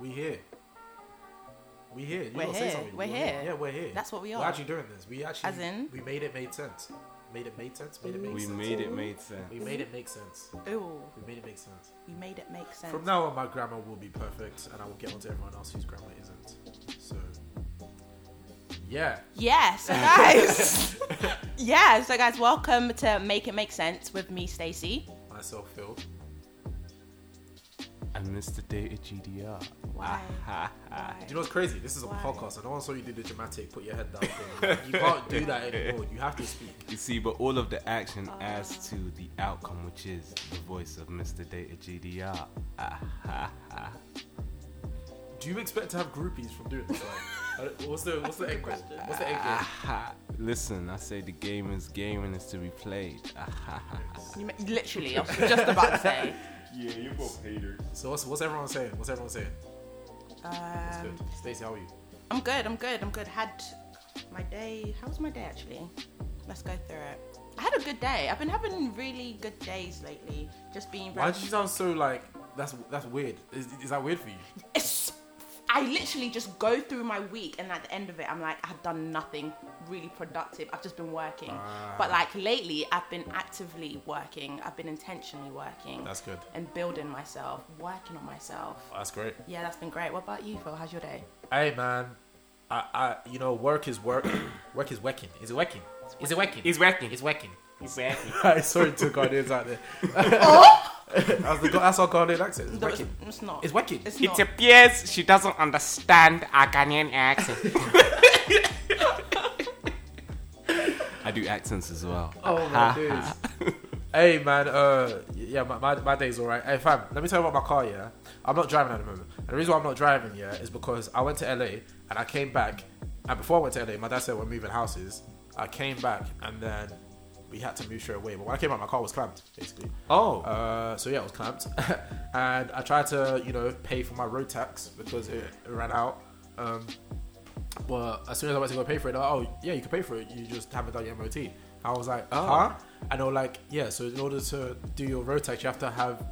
We here. We here. You We're gotta say here. something. We're You're here. Yeah, we're here. That's what we We're are. actually doing this. We actually. As in? We made it made sense. Made it made sense. Made it make We sense. made it made sense. We made it make sense. Ooh, We made it make sense. we made it make sense. From now on, my grammar will be perfect, and I will get onto everyone else whose grammar isn't. So, yeah. Yeah, so guys. yeah, so guys, welcome to Make It Make Sense with me, Stacey. Myself, Phil. And Mr. Data GDR. Why? Ha, ha. Do you know what's crazy? This is a Why? podcast, and no one saw you do the dramatic, put your head down thing. You can't do that anymore. You have to speak. You see, but all of the action adds to the outcome, which is the voice of Mr. Data GDR. Ah, ha, ha. Do you expect to have groupies from doing this? Like, what's the what's the end goal? What's the end Ah, game? ha. Listen, I say the game is game and it's to be played. Ah, literally, I was just about to say. Yeah, you're both haters. So what's what's everyone saying? What's everyone saying? Um, good. Stacey, how are you? I'm good. I'm good. I'm good. Had my day. How was my day actually? Let's go through it. I had a good day. I've been having really good days lately. Just being very. Why did you sound so like that's that's weird? Is, is that weird for you? It's, I literally just go through my week, and at the end of it, I'm like, I've done nothing really productive. I've just been working. Ah. But like lately, I've been actively working. I've been intentionally working. That's good. And building myself, working on myself. That's great. Yeah, that's been great. What about you, Phil? How's your day? Hey man, I I you know work is work. work is working. Is it working? Is it working? Working. It's working. He's working. Alright, sorry to Ghanaians out there. that's, the, that's our Ghanaian accent. It's No, it's, working. it's not. It's working. It's It not. appears she doesn't understand our Ghanaian accent. I do accents as well. Oh my days. hey man, uh, yeah, my, my, my day's alright. Hey fam, let me tell you about my car. Yeah, I'm not driving at the moment. And the reason why I'm not driving yeah is because I went to LA and I came back. And before I went to LA, my dad said we're moving houses. I came back and then we had to move straight away. But when I came out, my car was clamped basically. Oh. Uh, so yeah, it was clamped, and I tried to you know pay for my road tax because it, it ran out. Um, but as soon as I went to go pay for it, like, oh yeah, you can pay for it. You just haven't done your MOT. I was like, Oh. huh? And they were like, yeah. So in order to do your road tax, you have to have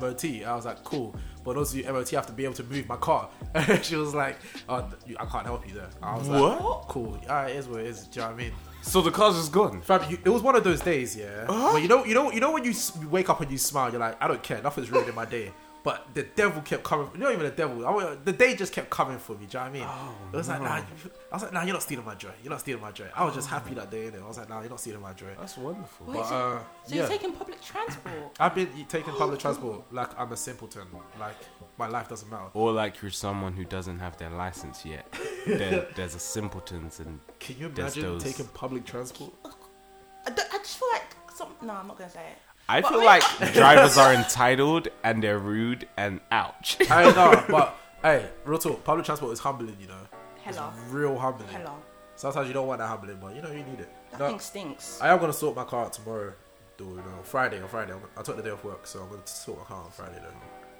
MOT. I was like, cool. But also, you MOT you have to be able to move my car. she was like, oh, I can't help you there. I was What? like, cool. Yeah, it is what it is. Do you know what I mean? So the car's just gone. Fam, you, it was one of those days, yeah. Where you know, you know, you know when you s- you wake up and you smile, you're like, I don't care, nothing's ruining my day. But the devil kept coming. Not even the devil. I, the day just kept coming for me. Do you know what I mean? Oh, it was like, nah. you- I was like, nah, you're not stealing my joy. You're not stealing my joy. I was just happy that day. innit? I was like, nah, you're not stealing my joy. That's wonderful. Wait, But so, uh, so yeah, you're taking public transport? I've been taking public transport like I'm a simpleton. Like my life doesn't matter. Or like you're someone who doesn't have their license yet. there, there's a simpletons and Can you imagine those- taking public transport? I, I just feel like some. No, I'm not gonna say it. I But feel wait, like drivers are entitled and they're rude and ouch. I know, but hey, real talk. Public transport is humbling. You know, Hello. it's real humbling. Hello. Sometimes you don't want that humbling, but you know you need it. That No, thing stinks. I am gonna sort my car out tomorrow, though. You know, Friday or Friday. I'm, I took the day off work, so I'm gonna sort my car on Friday. Though.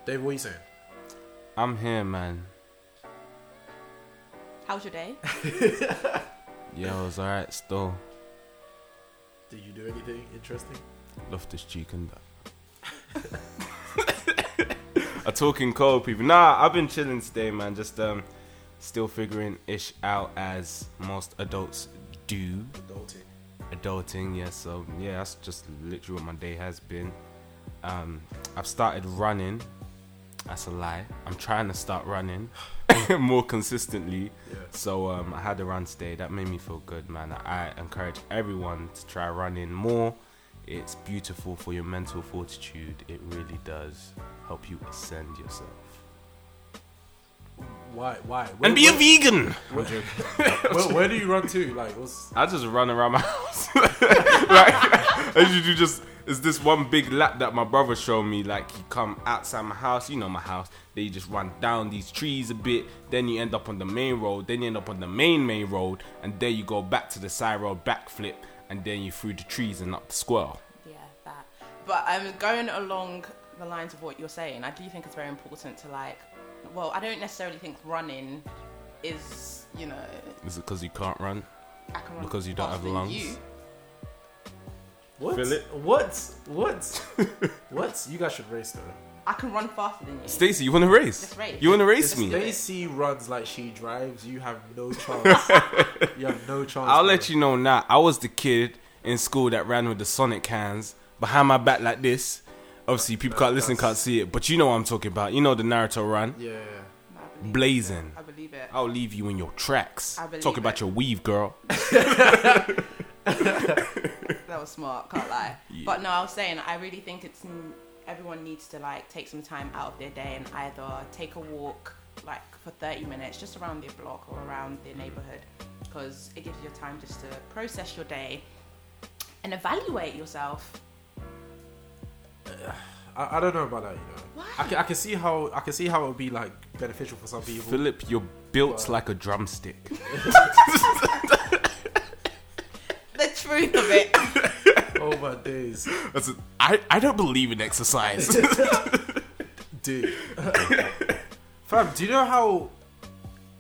Dave, what are you saying? I'm here, man. How's your day? yeah, it was alright still. Did you do anything interesting? Love this cheek and that. A talking cold people. Nah, I've been chilling today, man. Just um, still figuring ish out as most adults do. Adulting. Adulting, yeah. So yeah, that's just literally what my day has been. Um, I've started running. That's a lie. I'm trying to start running more consistently. Yeah. So um, I had a run today. That made me feel good, man. I encourage everyone to try running more. It's beautiful for your mental fortitude. It really does help you ascend yourself. Why? Why? Where, And be a vegan. where, where, where do you run to? Like, what's? I just run around my house. like, as you do, just it's this one big lap that my brother showed me. Like, you come outside my house, you know my house. Then you just run down these trees a bit. Then you end up on the main road. Then you end up on the main main road, and then you go back to the side road, backflip, and then you through the trees and up the square. Yeah, that. But I'm um, going along the lines of what you're saying, I do think it's very important to like. Well, I don't necessarily think running is, you know, Is it because you can't run? I can run Because you don't have faster than lungs? You. What? Feel? What? What? what? You guys should race though. I can run faster than you. Stacey, you want to race? Let's race. You want to race Let's me? do it. Stacey runs like she drives. You have no chance. you have no chance. I'll bro. let you know now. I was the kid in school that ran with the Sonic cans behind my back like this. Obviously, people can't listen, can't see it, but you know what I'm talking about. You know the Naruto run, Yeah. Blazing. I believe it. I'll leave you in your tracks. I believe Talk about it. your weave, girl. That was smart, can't lie. Yeah. But no, I was saying, I really think it's everyone needs to like take some time out of their day and either take a walk like for 30 minutes just around their block or around their neighborhood because it gives you time just to process your day and evaluate yourself. I, I don't know about that. You know. Why? I can, I can see how I can see how it would be like beneficial for some people. Philip, you're built Wow. like a drumstick. The truth of it. oh my days, I, I don't believe in exercise. dude. Fam, do you know how?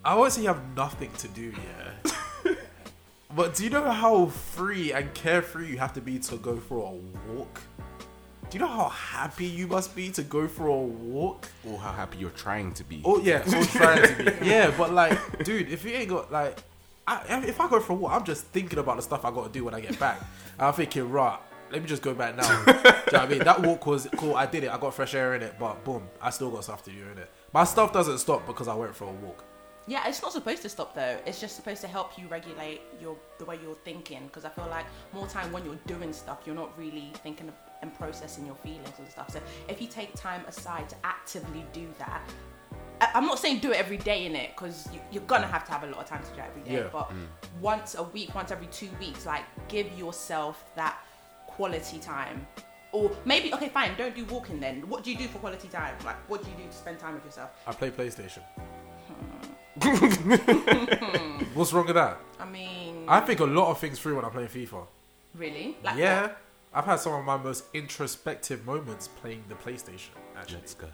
I won't say you have nothing to do, yeah. but do you know how free and carefree you have to be to go for a walk? Do you know how happy you must be to go for a walk? or how happy you're trying to be. Oh yeah, so trying to be. Yeah, but like, dude, if you ain't got like, I, if I go for a walk, I'm just thinking about the stuff I got to do when I get back. I'm thinking, right, let me just go back now. do you know I mean? That walk was cool. I did it. I got fresh air in it, but boom, I still got stuff to do in it. My stuff doesn't stop because I went for a walk. Yeah, it's not supposed to stop though. It's just supposed to help you regulate your the way you're thinking. Because I feel like more time when you're doing stuff, you're not really thinking and processing your feelings and stuff. So if you take time aside to actively do that, I'm not saying do it every day in it because you, you're gonna have to have a lot of time to do it every day. Yeah. But mm. once a week, once every two weeks, like give yourself that quality time. Or maybe okay, fine. Don't do walking then. What do you do for quality time? Like, what do you do to spend time with yourself? I play PlayStation. Hmm. What's wrong with that? I mean, I think a lot of things through when I play playing FIFA. really? Like yeah, what? I've had some of my most introspective moments playing the PlayStation. Actually, Let's go.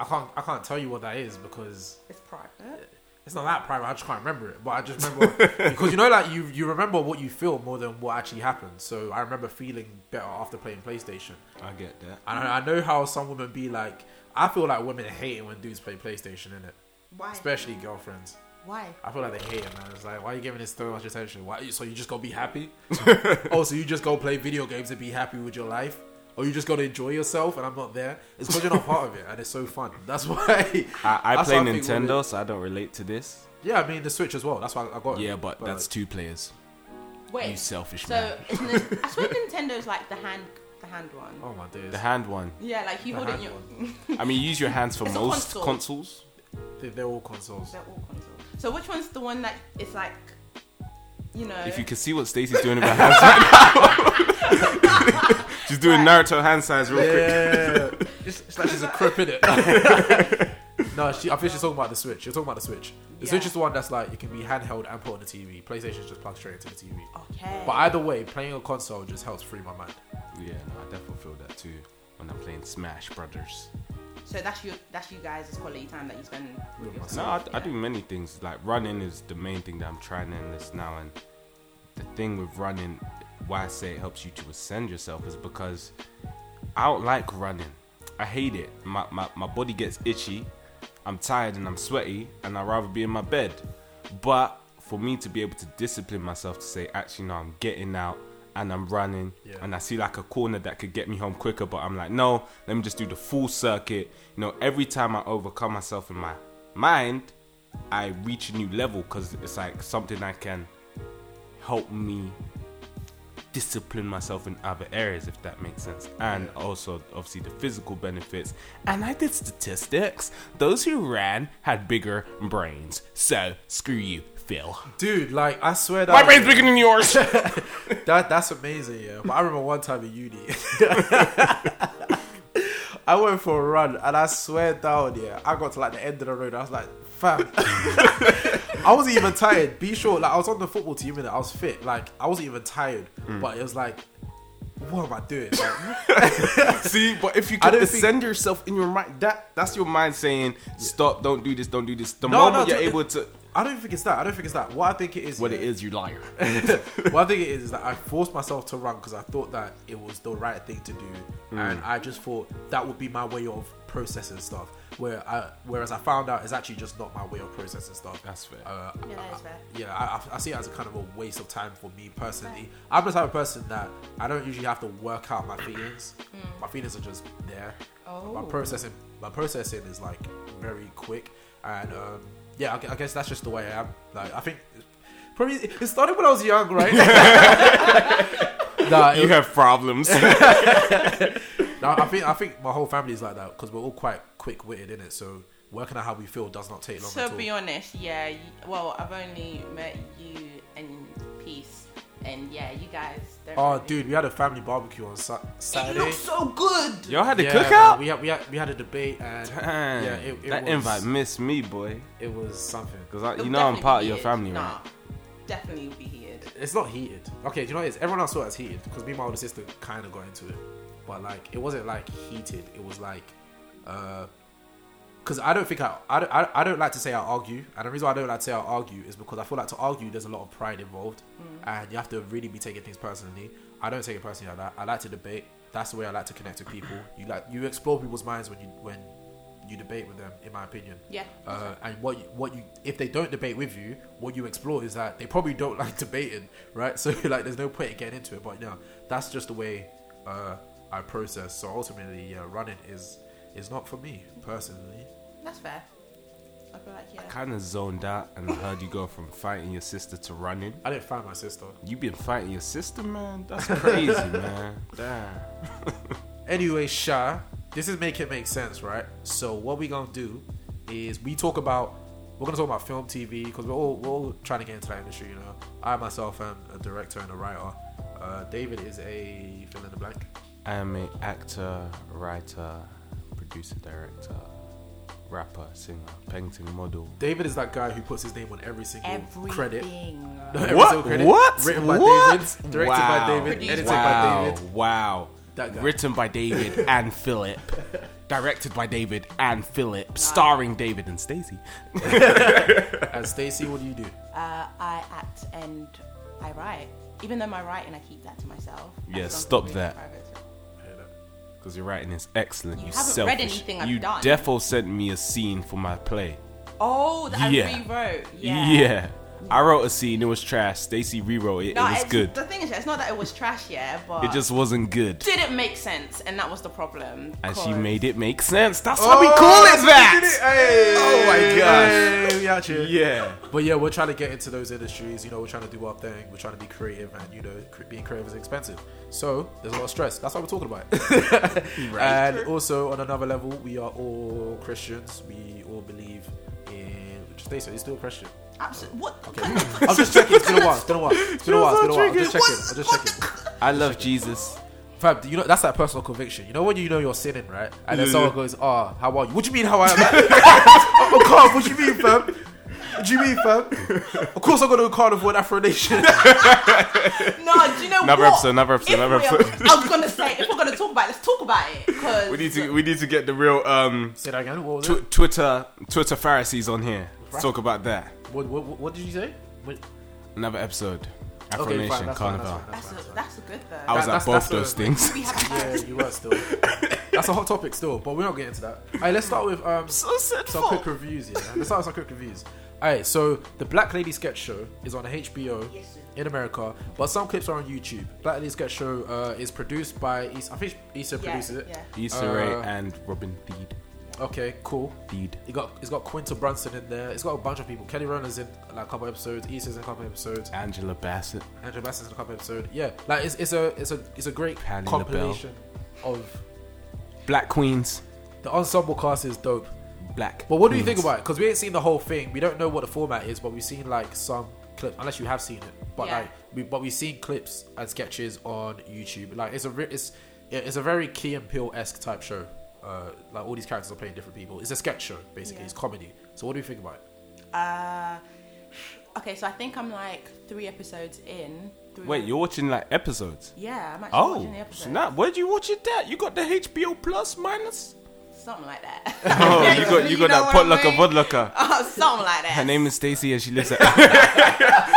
I can't I can't tell you what that is because It's private. it's not that private. I just can't remember it. But I just remember because you know, like you you remember what you feel more than what actually happened. So I remember feeling better after playing PlayStation. I get that. And I, I know how some women be like. I feel like women hate it when dudes play PlayStation, in it, Why? especially girlfriends. Why? I feel like they hate it, man. It's like, why are you giving this so much attention? Why? So you just go be happy? oh, so you just go play video games and be happy with your life? Or you just got to enjoy yourself and I'm not there? It's because you're not part of it and it's so fun. That's why. I, I That's play how I think with Nintendo, so I don't relate to this. Yeah, I mean the Switch as well. That's why I got it. Yeah, but that's two players. Wait. You selfish so man. isn't I swear Nintendo's like the hand, the hand one. Oh my days. The hand one. Yeah, like you The hold it in your. I mean, you use your hands for It's most console. consoles. They, they're all consoles. They're all consoles. So which one's the one that is like, you know? If you can see what Stacey's doing with her hands right now, she's doing Naruto hand signs real quick. Yeah, it's, it's like she's a crip in it. no, she, I think she's talking about the Switch. You're talking about the Switch. The Switch is the one that's like it can be handheld and put on the TV. PlayStation just plugs straight into the TV. Okay. But either way, playing a console just helps free my mind. Yeah, no, I definitely feel that too when I'm playing Smash Brothers. So that's your that's you guys' quality time that you spend with yourself. No, I, I do many things. Like running is the main thing that I'm trying in this now. And the thing with running, why I say it helps you to ascend yourself is because I don't like running. I hate it. My, my, my body gets itchy. I'm tired and I'm sweaty, and I'd rather be in my bed. But for me to be able to discipline myself to say, actually, no, I'm getting out and I'm running, Yeah. and I see like a corner that could get me home quicker, but I'm like, no, let me just do the full circuit. You know, every time I overcome myself in my mind, I reach a new level because it's like something I can help me discipline myself in other areas, if that makes sense. And also, obviously, the physical benefits. And I did statistics. Those who ran had bigger brains. So, screw you, Phil. Dude, like I swear that My brain's bigger than yours. that that's amazing, yeah. But I remember one time in uni, I went for a run and I swear down, yeah, I got to like the end of the road. I was like, fam, I wasn't even tired. Be sure, like I was on the football team and I was fit. Like I wasn't even tired, mm. but it was like, what am I doing? Like, See, but if you I can don't think- yourself in your mind, that that's your mind saying, "Stop! Don't do this! Don't do this." The No, moment no, you're to- able to, I don't think it's that. I don't think it's that. What I think it is. What yeah, it is, you liar. what I think it is is that I forced myself to run because I thought that it was the right thing to do, Mm. and I just thought that would be my way of processing stuff. Where I, whereas I found out it's actually just not my way of processing stuff. That's fair. Uh, Yeah, that is fair. yeah, I, I- I see it as a kind of a waste of time for me personally. I'm the type of person that I don't usually have to work out my feelings. My feelings are just there. Oh. My processing, my processing is like very quick, and um, yeah, I, I guess that's just the way I am. Like I think probably it started when I was young, right? nah, it you have problems. no, I think I think my whole family is like that because we're all quite quick witted in it. So working out how we feel does not take long To at all. be honest, yeah. Well, I've only met you in peace, and yeah, you guys. Oh, really- dude, we had a family barbecue on Sa- it Saturday. looks so good. Y'all had a Yeah, cookout? man, We had, we had we had a debate and Damn. yeah, it, it that was, invite missed me, boy. It was something. Because I, It'll you know I'm part of your family, nah, right? Definitely will be heated. It's not heated. Okay, do you know what it is? Everyone else saw it as heated because me and my older sister kind of got into it, but like it wasn't like heated. It was like, uh, because I don't think I, I don't, I, I don't like to say I argue, and the reason why I don't like to say I argue is because I feel like to argue there's a lot of pride involved, and you have to really be taking things personally. I don't take it personally like that. I like to debate. That's the way I like to connect with people. You like you explore people's minds when you when you debate with them. In my opinion, Yeah. uh, and what you, what you if they don't debate with you, what you explore is that they probably don't like debating, right? So like, there's no point in getting into it. But yeah, that's just the way uh, I process. So ultimately, yeah, running is is not for me personally. That's fair. I feel like yeah. Kind of zoned out and I heard you go from fighting your sister to running. I didn't find my sister. You been fighting your sister, man? That's crazy, man. Damn. Anyway, Sha, this is make it make sense, right? So what we gonna do is we talk about we're gonna talk about film, TV, because we're all we're all trying to get into that industry. You know, I myself am a director and a writer. Uh, David is a fill in the blank. I am an actor, writer, producer, director, rapper, singer, painting, model. David is that guy who puts his name on every single Everything. credit. Every What? single credit. What? Written by What? David, directed Wow. by David, Produced edited wow. by David. Wow. That guy. Written by David and Philip. Directed by David and Philip. Starring David and Stacey. And Stacey, what do you do? Uh, I act and I write. Even though my writing, I keep that to myself. Yeah, stop something that. private. Because your writing is excellent. You You, haven't selfish. read anything I've you done. defo sent me a scene for my play. Oh, that Yeah. I rewrote. Yeah. Yeah. I wrote a scene, it was trash. Stacey rewrote it, No, it was good. The thing is, it's not that it was trash, yeah, but It just wasn't good. didn't make sense, and that was the problem. And she made it make sense. That's why we call it that. Oh my gosh. Hey, we. Yeah. But yeah, we're trying to get into those industries. You know, we're trying to do our thing. We're trying to be creative, and you know, being creative is expensive. So there's a lot of stress. That's why we're talking about it. and also on another level, we are all Christians. We all believe in. Just Stacey, you're still a Christian. Absolutely. What? I'm just checking. It's been a while. It's been a while. It's been a while. It's been a while. I'm just checking. I'm just checking. I love Jesus. Fam, you know that's that personal conviction. You know when you know you're sinning, right? And then someone goes, "Oh, how are you? What do you mean how I am?" oh, calm. What do you mean, fam? What do you mean, fam? Of course I'm gonna go carnival with Afro Nation. No, do you know Another what? episode, another episode, If another we are- episode. I was gonna say, if we're gonna talk about it, let's talk about it. Because We need to we need to get the real um Say that again. What was tw- it? Twitter Twitter Pharisees on here. Let's talk about that. What, what, what, what did you say? What- Another episode. Afro Okay, fine. Nation That's fine. Carnival. That's fine. that's a, that's a good though. I was That- at both that's a- those things. we have Yeah, you were still. That's a hot topic still, but we're not getting into that. Alright, let's start with um, So some quick reviews. Yeah, let's start with some quick reviews. Alright, so the Black Lady Sketch Show is on HBO Yes, in America, but some clips are on YouTube. Black Lady Sketch Show uh, is produced by Issa. I think Issa Yeah, produces it. yeah. Issa Rae Uh, and Robin Thede. Okay, cool. Thede. It got it's got Quinta Brunson in there. It's got a bunch of people. Kelly Rowland's in like a couple episodes. Issa's in a couple episodes. Angela Bassett. Angela Bassett's in a couple episodes. Yeah, like it's, it's a it's a it's a great Patti compilation of Black Queens. the ensemble cast is dope. Black. But what do you think about it? Because we ain't seen the whole thing. We don't know what the format is, but we've seen like some clips. Unless you have seen it, but Yeah. like we but we've seen clips and sketches on YouTube. Like it's a it's it's a very Key and Peele esque type show. Uh, like all these characters are playing different people. It's a sketch show basically. Yeah. It's comedy. So what do you think about it? Uh, okay, so I think I'm like three episodes in. Three Wait, you're watching like episodes? Yeah, I'm actually Oh, watching the episode. snap. Where'd you watch it at? You got the HBO Plus minus? something like that. Oh, you got you got that what I Putlocker, mean? Vodlocker. Oh, something like that. Her name is Stacy and she lives at.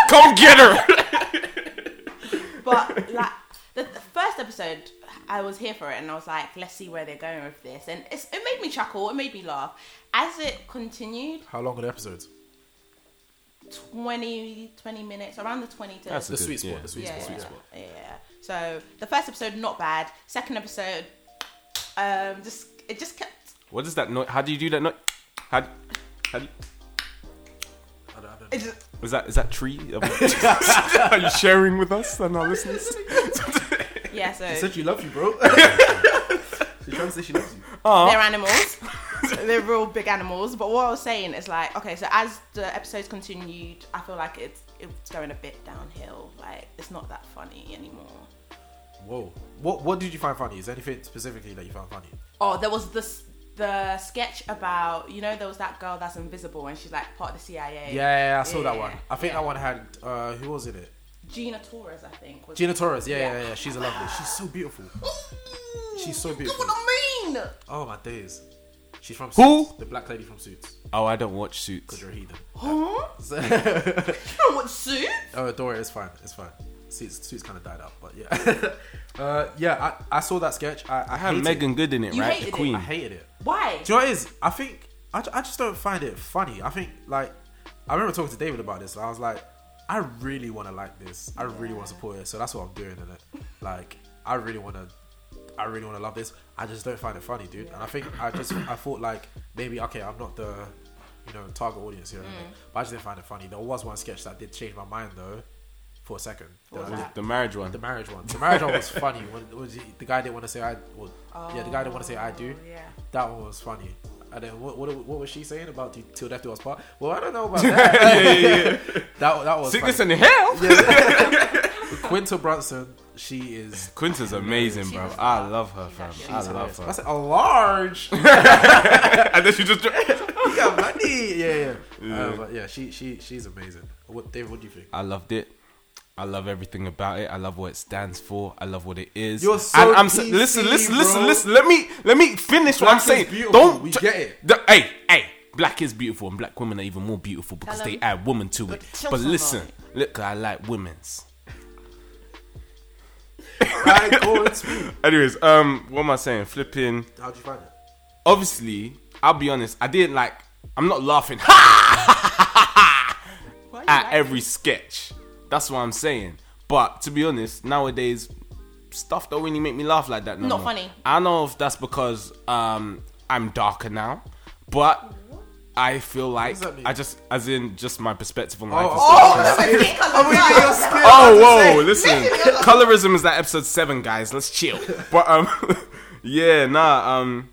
Come get her. But like the, the first episode, I was here for it, and I was like, let's see where they're going with this, and it's, it made me chuckle, it made me laugh. As it continued, How long are the episodes? 20, 20 minutes, around the twenty to That's The good, sweet spot. yeah. The sweet yeah, spot. Sweet yeah, spot. yeah. So the first episode not bad. Second episode, um, just it just kept. What is that noise? How do you do that noise? How, how do you, I don't, I don't It just is that is that tree? Are you sharing with us and our listeners? yeah. So She said she loves you, bro. She's trying to say she loves you. they're animals. they're real big animals. But what I was saying is like, okay, so as the episodes continued, I feel like it's it's going a bit downhill. Like it's not that funny anymore. Whoa. What What did you find funny? Is there anything specifically that you found funny? Oh, there was this the sketch about you know there was that girl that's invisible and she's like part of the CIA. Yeah, yeah, yeah, I saw that Yeah, one. I think yeah. that one had uh, who was in it? Gina Torres, I think. Was Gina Torres. Yeah, yeah, Yeah. yeah. She's a lovely. She's so beautiful. She's so Look beautiful. what I mean. Oh my days. She's from Who? Suits. The black lady from Suits. Oh, I don't watch Suits. Because Suits. you're a heathen. Huh? Oh, what suit? Oh, don't worry, it's fine. It's fine. Suits, Suits kind of died out, but yeah. uh, yeah, I, I saw that sketch. I, I I have hated Meagan Good in it, You right? hated The it? Queen. I hated it. Why? Do you know what it is? I think I, I just don't find it funny. I think like I remember talking to David about this. And I was like, I really want to like this. I really want to support it. So that's what I'm doing. In it, like I really want to. I really want to love this. I just don't find it funny, dude. And I think I just I thought like maybe okay, I'm not the you know target audience here, or anything, mm. but I just didn't find it funny. There was one sketch that did change my mind though, for a second. What was The- that? The marriage one. The marriage one. The marriage one was funny. When was he, the guy didn't want to say I. Well, yeah, the guy didn't want to say I do. Oh, Yeah. That one was funny. And then what, what, what was she saying about the- till death do us part? Well, I don't know about that. yeah, yeah, yeah. That that was Sickness funny. and hell. Yeah. Quinta Brunson. She is. Quinta's amazing, bro. She's I love her, fam. I love her. I said a large. and then she just. you got money. Yeah, yeah. Yeah. Uh, but yeah, she she she's amazing. What David? What do you think? I loved it. I love everything about it. I love what it stands for. I love what it is. You're so and I'm sa- PC, listen, listen, listen, bro. listen. Let me let me finish what I'm is saying. beautiful. Don't We get it. The- hey, hey, black is beautiful, and black women are even more beautiful because Tell they 'em. add woman to it. But listen, look, I like women's. Right, go and speak. Anyways, um, what am I saying? Flipping. How'd you find it? Obviously, I'll be honest. I didn't like. I'm not laughing Why at like every sketch. That's what I'm saying. But to be honest, nowadays stuff don't really make me laugh like that. No Not more. funny. I don't know if that's because um, I'm darker now, but I feel like does that mean? I just, as in, just my perspective on life. Oh, is oh, darker now. it? Because I'm of gonna that. get your skin. Oh, whoa, listen. Colorism is that episode seven, guys. Let's chill. But um, yeah, nah, um,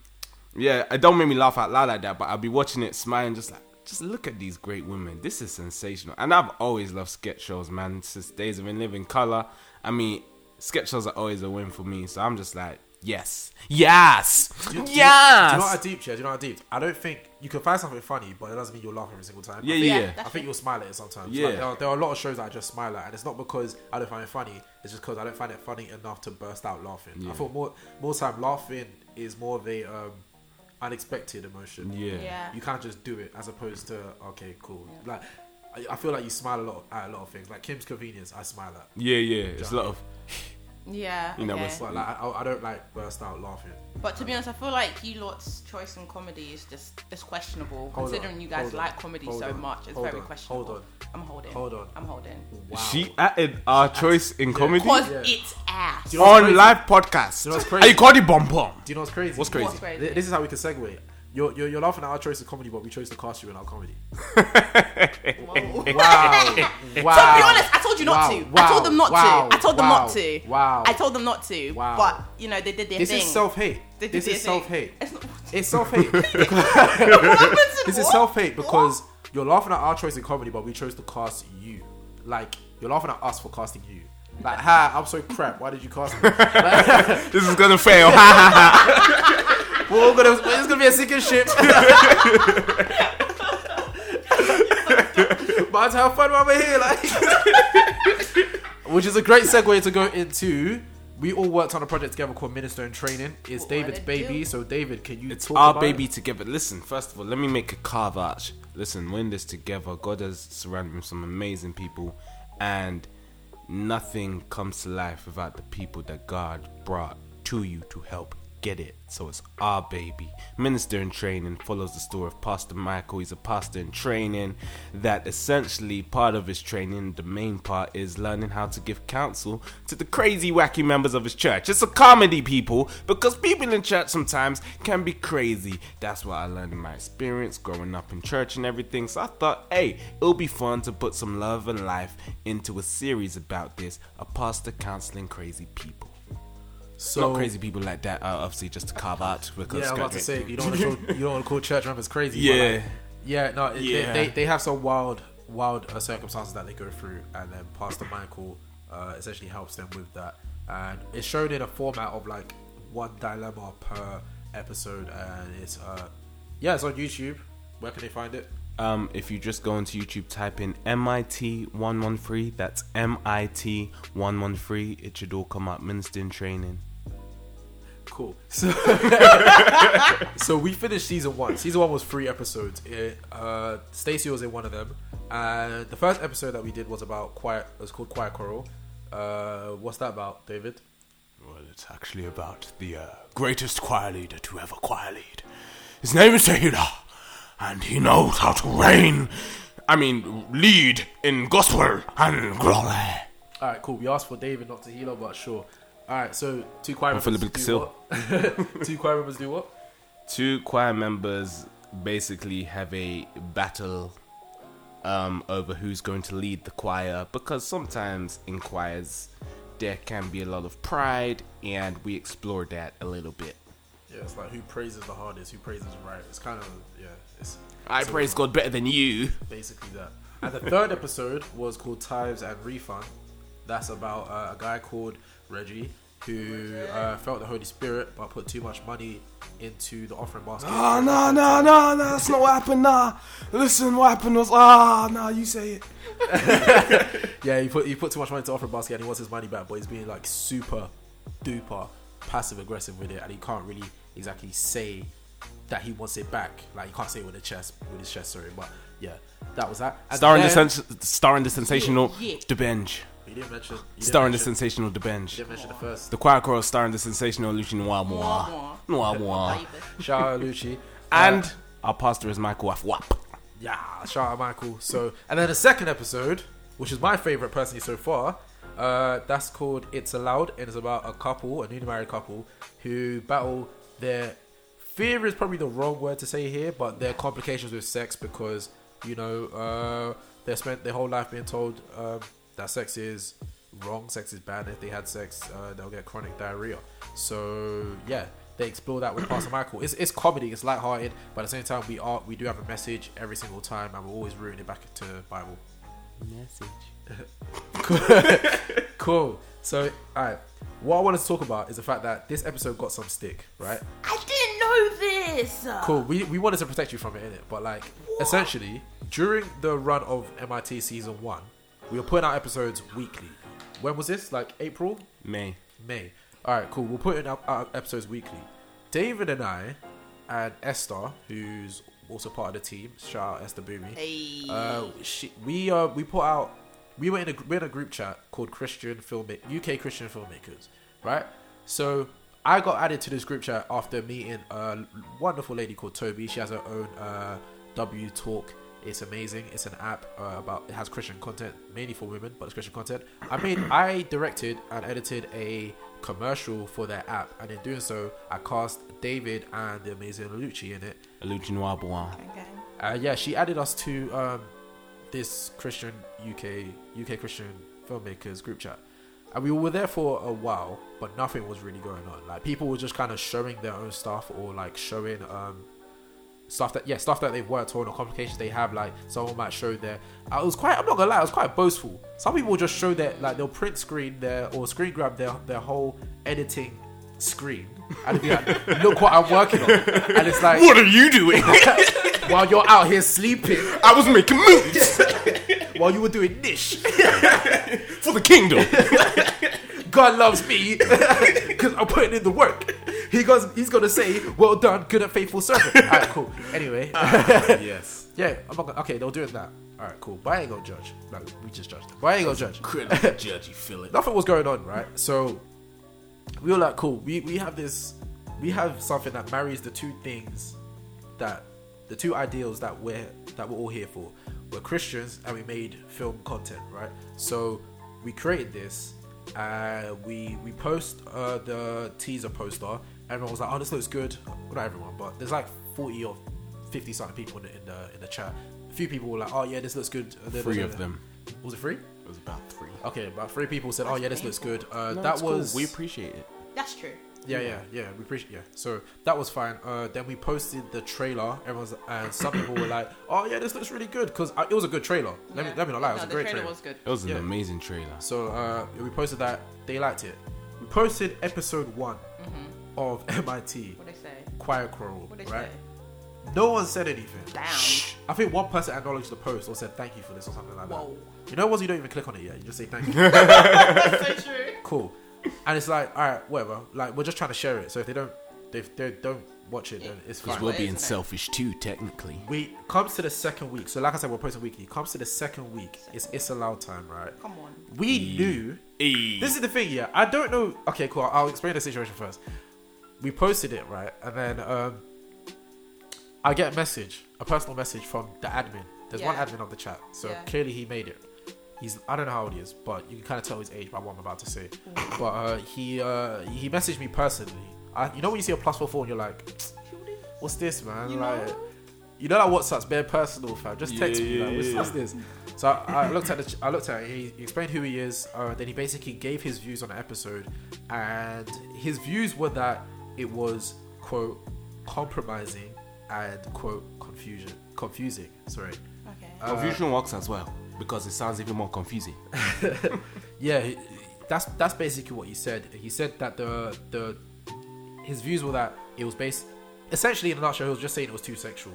yeah, it don't make me laugh out loud like that. But I'll be watching it, smiling, just like, just look at these great women. This is sensational. And I've always loved sketch shows, man. Since days of In Living Color. I mean, sketch shows are always a win for me. So I'm just like, yes, yes, Do you, do you- yes. Do you know I deep? Yeah, do you know I deep? I don't think you can find something funny, but it doesn't mean you'll laugh every single time. yeah, I think, yeah. I think you'll smile at it sometimes. Yeah. Like, there, are, there are a lot of shows that I just smile at, and it's not because I don't find it funny. It's just because I don't find it funny enough to burst out laughing. Yeah. I thought more more time laughing is more of a um, unexpected emotion. Yeah. Yeah. You can't just do it as opposed to okay, cool. Like I, I feel like you smile a lot at a lot of things. Like Kim's convenience, I smile at. Yeah, yeah. It's a lot of Yeah. You know, okay. it's But like I, I don't like burst out laughing. But to be honest, I feel like you lot's choice in comedy is just it's questionable. Hold considering on, you guys hold like comedy hold so on, much, it's very on, questionable. hold on. I'm holding. Hold on. I'm holding. Wow. she added our choice in comedy Cause Yeah. it's ass. Do you know on crazy? live podcast. You know what's Hey, crazy? you called it bomb bomb. Do you know what's crazy? What's crazy? What's crazy? This is how we can segue. You're, you're, you're laughing at our choice of comedy, but we chose to cast you in our comedy. Wow. wow. To be honest, I told you not Wow. to. I told them not Wow. to. I told them not to. Wow. I told them not to. Wow. But you know they did their This thing. is self hate. They did This is self hate. It's not. Self hate. What happened to- this is self hate because you're laughing at our choice in comedy, but we chose to cast you. Like you're laughing at us for casting you. Like, ha, I'm so crap. Why did you cast me? This is gonna fail. We're all gonna. It's gonna be a sinking ship. but have fun while we're here, like. Which is a great segue to go into we all worked on a project together called Minister in Training. It's What David's it baby. do? So David, can you It's talk our about baby It? together. Listen, first of all, let me make a carve out. Listen, we're in this together. God has surrounded me with some amazing people, and nothing comes to life without the people that God brought to you to help get it. So it's our baby. Minister in training follows the story of Pastor Michael. He's a pastor in training that essentially part of his training, the main part is learning how to give counsel to the crazy wacky members of his church. It's a comedy people because people in church sometimes can be crazy. That's what I learned in my experience growing up in church and everything. So I thought, hey, it'll be fun to put some love and life into a series about this, a pastor counseling crazy people. So Not crazy people like that, uh, obviously, just to carve out. Because Yeah, I'm about to say you don't want to call, you don't want to call church members crazy. but, Yeah. like, yeah. No, Yeah. They, they they have some wild wild uh, circumstances that they go through, and then Pastor Michael uh, essentially helps them with that. And it's shown in a format of like one dilemma per episode, and it's uh yeah, it's on YouTube. Where can they find it? Um, if you just go into YouTube, type in MIT113, that's MIT113, it should all come up. Minister in training. Cool. So, so we finished season one. Season one was three episodes. It, uh, Stacey was in one of them, and the first episode that we did was about quiet. It was called Choir Quarrel. Uh, what's that about, David? Well, it's actually about the uh, greatest choir leader to ever choir lead. His name is Taylor, and he knows how to reign. I mean, lead in gospel and glory. All right, cool. We asked for David, not Tahila, but sure. All right, so two choir I'm members do what? two choir members do what? Two choir members basically have a battle um, over who's going to lead the choir because sometimes in choirs there can be a lot of pride, and we explore that a little bit. Yeah, it's like who praises the hardest, who praises right. It's kind of yeah. It's I it's praise God better than you. basically that. And the third episode was called Tithes and Refund. That's about uh, a guy called Reggie who uh, felt the Holy Spirit but put too much money into the offering basket. Oh no no no no! That's not what happened. Nah, listen, what happened was ah no, you say it. Yeah, he put he put too much money into the offering basket and he wants his money back, but he's being like super duper passive aggressive with it, and he can't really exactly say that he wants it back. Like he can't say it with his chest, with his chest. Sorry, but yeah, that was that. And Starring the sens- starring the sensational Yeah. The Bench. He didn't mention. He didn't Starring the sensational The he didn't mention the first. The choir choral starring the sensational Lucian Noir Mwah, Moir. Noir Moir. Shout out Lucci. And Uh, our pastor is Michael Afwap. Yeah, shout out Michael. So, and then the second episode, which is my favorite personally so far, uh, that's called "It's Allowed," and it's about a couple, a newly married couple, who battle their fear is probably the wrong word to say here, but their complications with sex because you know uh, they spent their whole life being told um, that sex is wrong, sex is bad. If they had sex, uh, they'll get chronic diarrhea. So yeah, they explore that with Pastor Michael. It's, it's comedy, it's lighthearted, but at the same time, we are we do have a message every single time, and we're always rooting it back to Bible. Message. cool. So, all right. What I wanted to talk about is the fact that this episode got some stick, right? I didn't know this. Cool. We, we wanted to protect you from it, innit? But like, essentially, during the run of MIT season one, we were putting out episodes weekly. When was this? Like April, May. May. All right, cool. We're putting out, out episodes weekly. David and I, and Esther, who's also part of the team. Shout out Esther Boomy. Hey. Uh, she, we uh we put out we were in a we're in a group chat called Christian film UK Christian filmmakers, right? So I got added to this group chat after meeting a wonderful lady called Toby. She has her own uh, W Talk. It's amazing. It's an app uh, about it has Christian content mainly for women, but it's Christian content. I made I directed and edited a commercial for their app, and in doing so, I cast David and the amazing Lucci in it. Lucian Noir Bois. okay. Uh, yeah, she added us to um, this Christian UK UK Christian filmmakers group chat, and we were there for a while, but nothing was really going on. Like people were just kind of showing their own stuff or like showing um, stuff that yeah stuff that they've worked on or complications they have. Like someone might show their. I was quite. I'm not gonna lie. I was quite boastful. Some people just show their like they'll print screen their or screen grab their their whole editing screen and be like, look what I'm working on, and it's like What are you doing? while you're out here sleeping, I was making moves while you were doing niche, for the kingdom. God loves me because I'm putting in the work. He goes, he's gonna say, "Well done, good and faithful servant." All right, cool. Anyway, ah, yes. yeah, I'm not gonna, okay. They're doing that. All right, cool. But I ain't gonna judge. No, we just judged them. But I ain't gonna judge. Judge, you feel it. Nothing was going on, right? So we were like, cool. We we have this. We have something that marries the two things that the two ideals that we're that we're all here for. We're Christians and we made film content, right? So we created this. Uh, we we post uh, the teaser poster. Everyone was like, "Oh, this looks good." Well, not everyone, but there's like forty or fifty something people in the in the, in the chat. A few people were like, "Oh yeah, this looks good." Da- da- Three da- of da. them. Was it free? It was about three. Okay, about three people said, "Oh yeah, this looks good." Uh, No, that it's cool. was We appreciate it. That's true. Yeah, yeah, yeah. We appreciate. Yeah, so that was fine. Uh, then we posted the trailer. Everyone's and some people were like, "Oh yeah, this looks really good," because it was a good trailer. Let me let me not lie, it was no, a the great trailer trailer. was good. It was an Yeah. amazing trailer. So uh, we posted that. They liked it. We posted episode one of MIT What they say? Choir Quarrel. What they Right? say? No one said anything. Damn. I think one person acknowledged the post or said thank you for this or something like Whoa. that. You know, what? you don't even click on it yet. You just say thank you. That's so true. cool. And it's like, all right, whatever. Like we're just trying to share it. So if they don't, if they don't watch it, then it's fine. Because we're being Isn't it? selfish too, technically. We comes to the second week. So like I said, we're posting weekly. Comes to the second week. It's it's allowed time, right? Come on. We knew. Hey. This is the thing, yeah. I don't know. Okay, cool. I'll explain the situation first. We posted it right, and then um, I get a message, a personal message from the admin. There's one admin on the chat, so Yeah. clearly he made it. He's I don't know how old he is, but you can kind of tell his age by what I'm about to say. But uh, he uh, he messaged me personally. I, you know when you see a plus four four and you're like, what's this, man? You like, know? you know that WhatsApp's bare personal, fam. Just text Yeah, me, like, what's, yeah. what's this? So I, I looked at the, I looked at it. He, he explained who he is. Uh, then he basically gave his views on the episode, and his views were that it was quote compromising and quote confusion, confusing. Sorry. Okay. Uh, Confusion works as well because it sounds even more confusing. Yeah, he- that's that's basically what he said. He said that the the his views were that it was based essentially in a nutshell. He was just saying it was too sexual,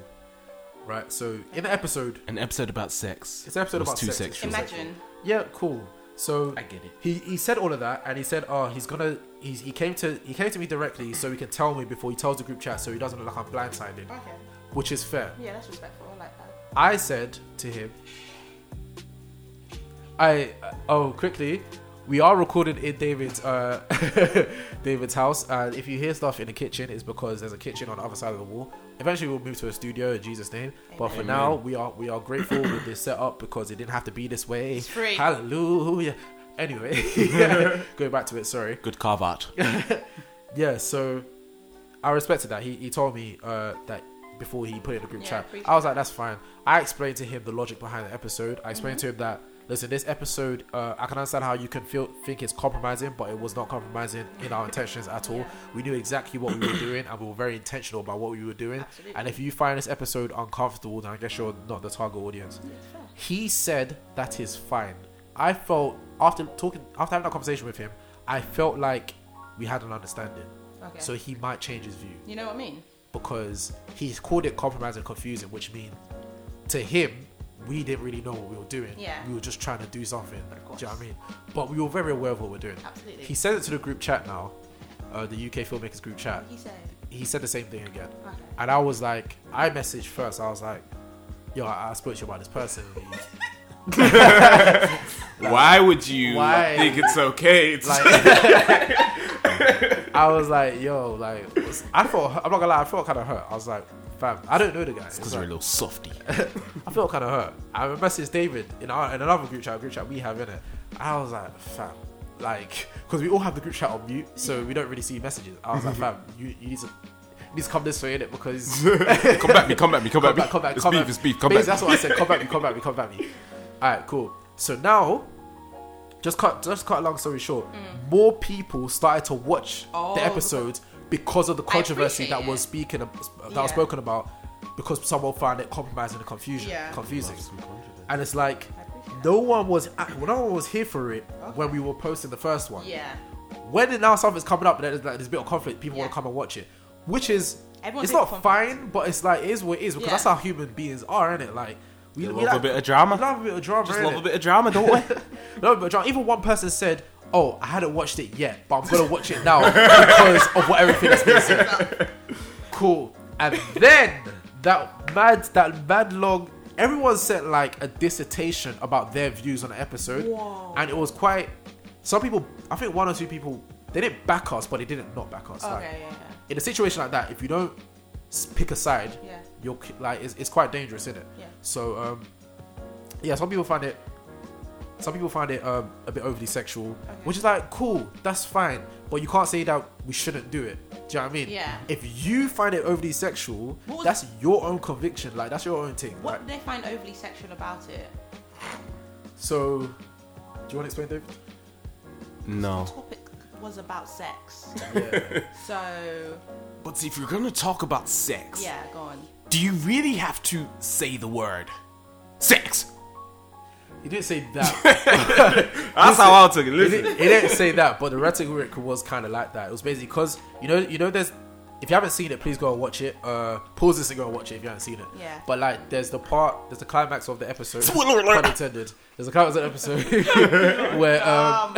right? So in the episode, An episode about sex. It's an episode was about too sex. sexual. Imagine. yeah, cool. So I get it. He he said all of that, and he said, "Oh, he's gonna." He's, he came to he came to me directly, so he can tell me before he tells the group chat, so he doesn't look like I'm blindsided, Okay. which is fair. Yeah, that's respectful. I like that. I said to him, "I oh quickly, we are recorded in David's uh David's house, and if you hear stuff in the kitchen, it's because there's a kitchen on the other side of the wall. Eventually, we'll move to a studio in Jesus' name, but for Amen. now, we are we are grateful with this setup because it didn't have to be this way. It's free. Hallelujah. Anyway, going back to it. Sorry. Good carve out. Yeah, so I respected that. He, he told me uh, that before he put it in the group Yeah, chat. I was like, that's fine. I explained to him the logic behind the episode. I explained Mm-hmm. to him that listen, this episode, uh, I can understand how you can feel think it's compromising, but it was not compromising in our intentions at all. Yeah. We knew exactly what we were doing, and we were very intentional about what we were doing. Absolutely. And if you find this episode uncomfortable, then I guess you're not the target audience. He said that is fine. I felt after talking after having that conversation with him, I felt like we had an understanding. Okay. So he might change his view you know what I mean? because he's called it compromise and confusing, which means to him we didn't really know what we were doing. Yeah. We were just trying to do something. Do you know what I mean? But we were very aware of what we're doing. Absolutely. He sent it to the group chat now, uh, the UK filmmakers group chat. He said. He said the same thing again. Okay. And I was like, I messaged first. I was like, yo, I, I spoke to you about this person. Why would you Why? think it's okay? to- like I was like, yo, like I felt I'm not gonna lie, I felt kind of hurt. I was like, fam, I don't know the guy. It's Because we're a little softy. I felt kind of hurt. I messaged David in our in another group chat, group chat we have in it. I was like, fam, like because we all have the group chat on mute, so we don't really see messages. I was like, fam, you, you need to. you Need to come this way in it because come back me, come back me, come, come back, back, come back, It's come beef, back. it's beef, come Basically, back. That's what I said. Come back me, come back me, come back me. All right, cool. So now, just cut, just cut a long story short. More people started to watch Oh, the episodes because of the controversy that was speaking, that Yeah. was spoken about, because someone found it compromising and confusion, Yeah. confusing. And it's like no one was, at- no one was here for it when we were posting the first one. Yeah. When now something's coming up, and there's, like, there's a bit of conflict, people want to come and watch it, which is Everyone's it's not conflict. fine, but it's like it is what it is because Yeah. that's how human beings are, isn't it? Like we, We we love like, a bit of we drama. love a bit of drama. Just innit? love a bit of drama, don't we? No, but drama. Even one person said, oh, I hadn't watched it yet, but I'm gonna watch it now because of what everything that's been said. Cool. And then that mad, that mad long. Everyone said like a dissertation about their views on the episode, Whoa. and it was quite. Some people, I think one or two people, they didn't back us, but they didn't not back us. Okay, like, yeah, yeah. in a situation like that, if you don't pick a side, Yeah. You're like it's, it's quite dangerous, isn't it? Yeah. So um, yeah, some people find it. Some people find it um, a bit overly sexual, which is like cool, that's fine, but you can't say that we shouldn't do it. Do you know what I mean? Yeah. If you find it overly sexual, What was- that's your own conviction. Like that's your own thing. What Like, did they find overly sexual about it? so, do you want to explain, David? No. The topic was about sex. Yeah. So But see, if you're gonna talk about sex, yeah, go on. Do you really have to say the word sex? he didn't say that. That's how I took it. he, didn't, he didn't say that, but the rhetoric was kind of like that. It was basically because you know, you know, there's. If you haven't seen it, please go and watch it. Uh, pause this and go and watch it if you haven't seen it. Yeah. But like, there's the part, there's the climax of the episode. Spoiler alert. Pun intended. There's a climax of the episode where um,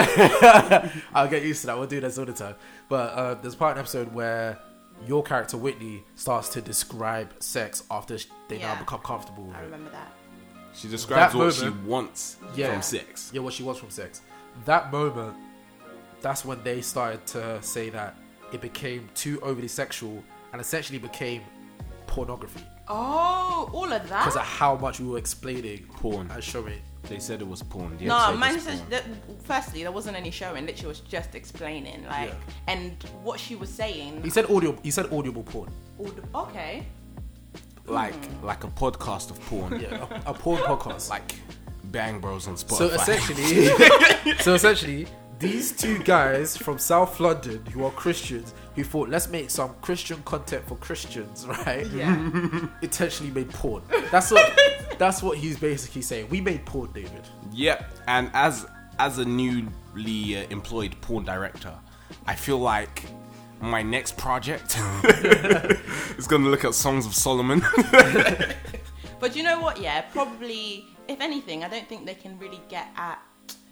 I'll get used to that. We'll do this all the time. But uh, there's part of the episode where your character Whitney starts to describe sex after sh- they now become comfortable with I it. remember that. She describes That what she wants Yeah. from sex. Yeah, what she wants from sex. That moment, that's when they started to say that it became too overly sexual and essentially became pornography Oh, all of that? because of how much we were explaining Porn. and showing. They said it was porn. The No, episode mine says that. Firstly, there wasn't any showing. Literally, was just explaining. Like, Yeah. and what she was saying. He said audio. He said audible porn. aud- okay. like hmm. like a podcast of porn. Yeah, a, a porn podcast. Like Bang Bros on Spotify. So essentially, so essentially, these two guys from South London who are Christians who thought let's make some Christian content for Christians, right? Yeah. Intentionally made porn. That's what. That's what he's basically saying. We made porn, David. Yep. And as as a newly uh, employed porn director, I feel like my next project is gonna look at Songs of Solomon. But you know what? Yeah, probably. If anything, I don't think they can really get at.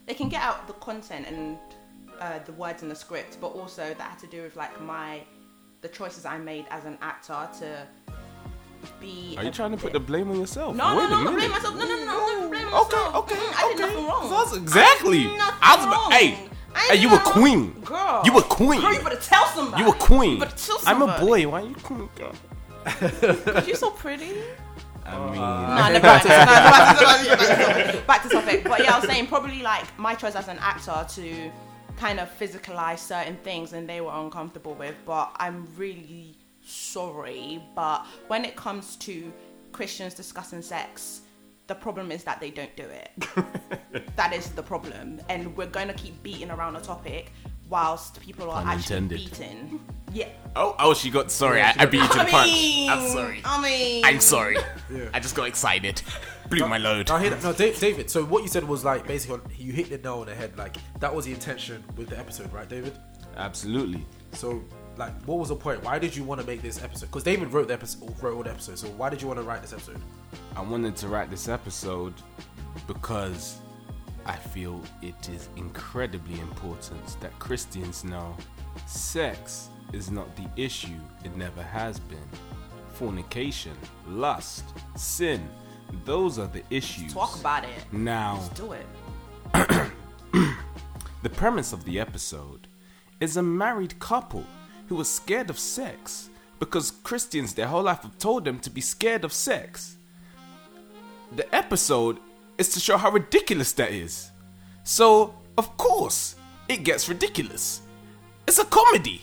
They can get out the content and uh, the words in the script, but also that had to do with like my the choices I made as an actor to be. Are you trying to put the blame on yourself? No, Wait no, no, I'm not minute. blaming myself. No, no, no, no, I'm not Okay, myself. okay, Mm, I did okay. nothing wrong. That's exactly. I did nothing I was about- hey, hey, you a queen. Girl. You a queen. Girl, you better tell somebody. You a queen. You better tell I'm a boy. Why you queen, girl? Because you're so pretty. I mean, No, no, back to, no, back to topic. But yeah, I was saying probably like my choice as an actor to kind of physicalize certain things and they were uncomfortable with. But I'm really sorry. But when it comes to Christians discussing sex, the problem is that they don't do it. that is the problem. And we're going to keep beating around the topic whilst people are Pun actually intended. beating. Yeah. oh, oh, she got. Sorry, I, I beat you to the I punch. mean, I'm sorry. I mean, I'm sorry. Yeah. I just got excited. Blew my load. I hear that. No, Da- David. So what you said was like basically you hit the nail on the head. Like that was the intention with the episode, right, David? Absolutely. So like, what was the point? Why did you want to make this episode? Because David wrote the episode, wrote all the episodes. So why did you want to write this episode? I wanted to write this episode because I feel it is incredibly important that Christians know sex is not the issue, it never has been. Fornication, lust, sin, those are the issues. talk about it. Now, Let's do it. the premise of the episode is a married couple who was scared of sex because Christians their whole life have told them to be scared of sex. The episode is to show how ridiculous that is. So, of course, it gets ridiculous. It's a comedy.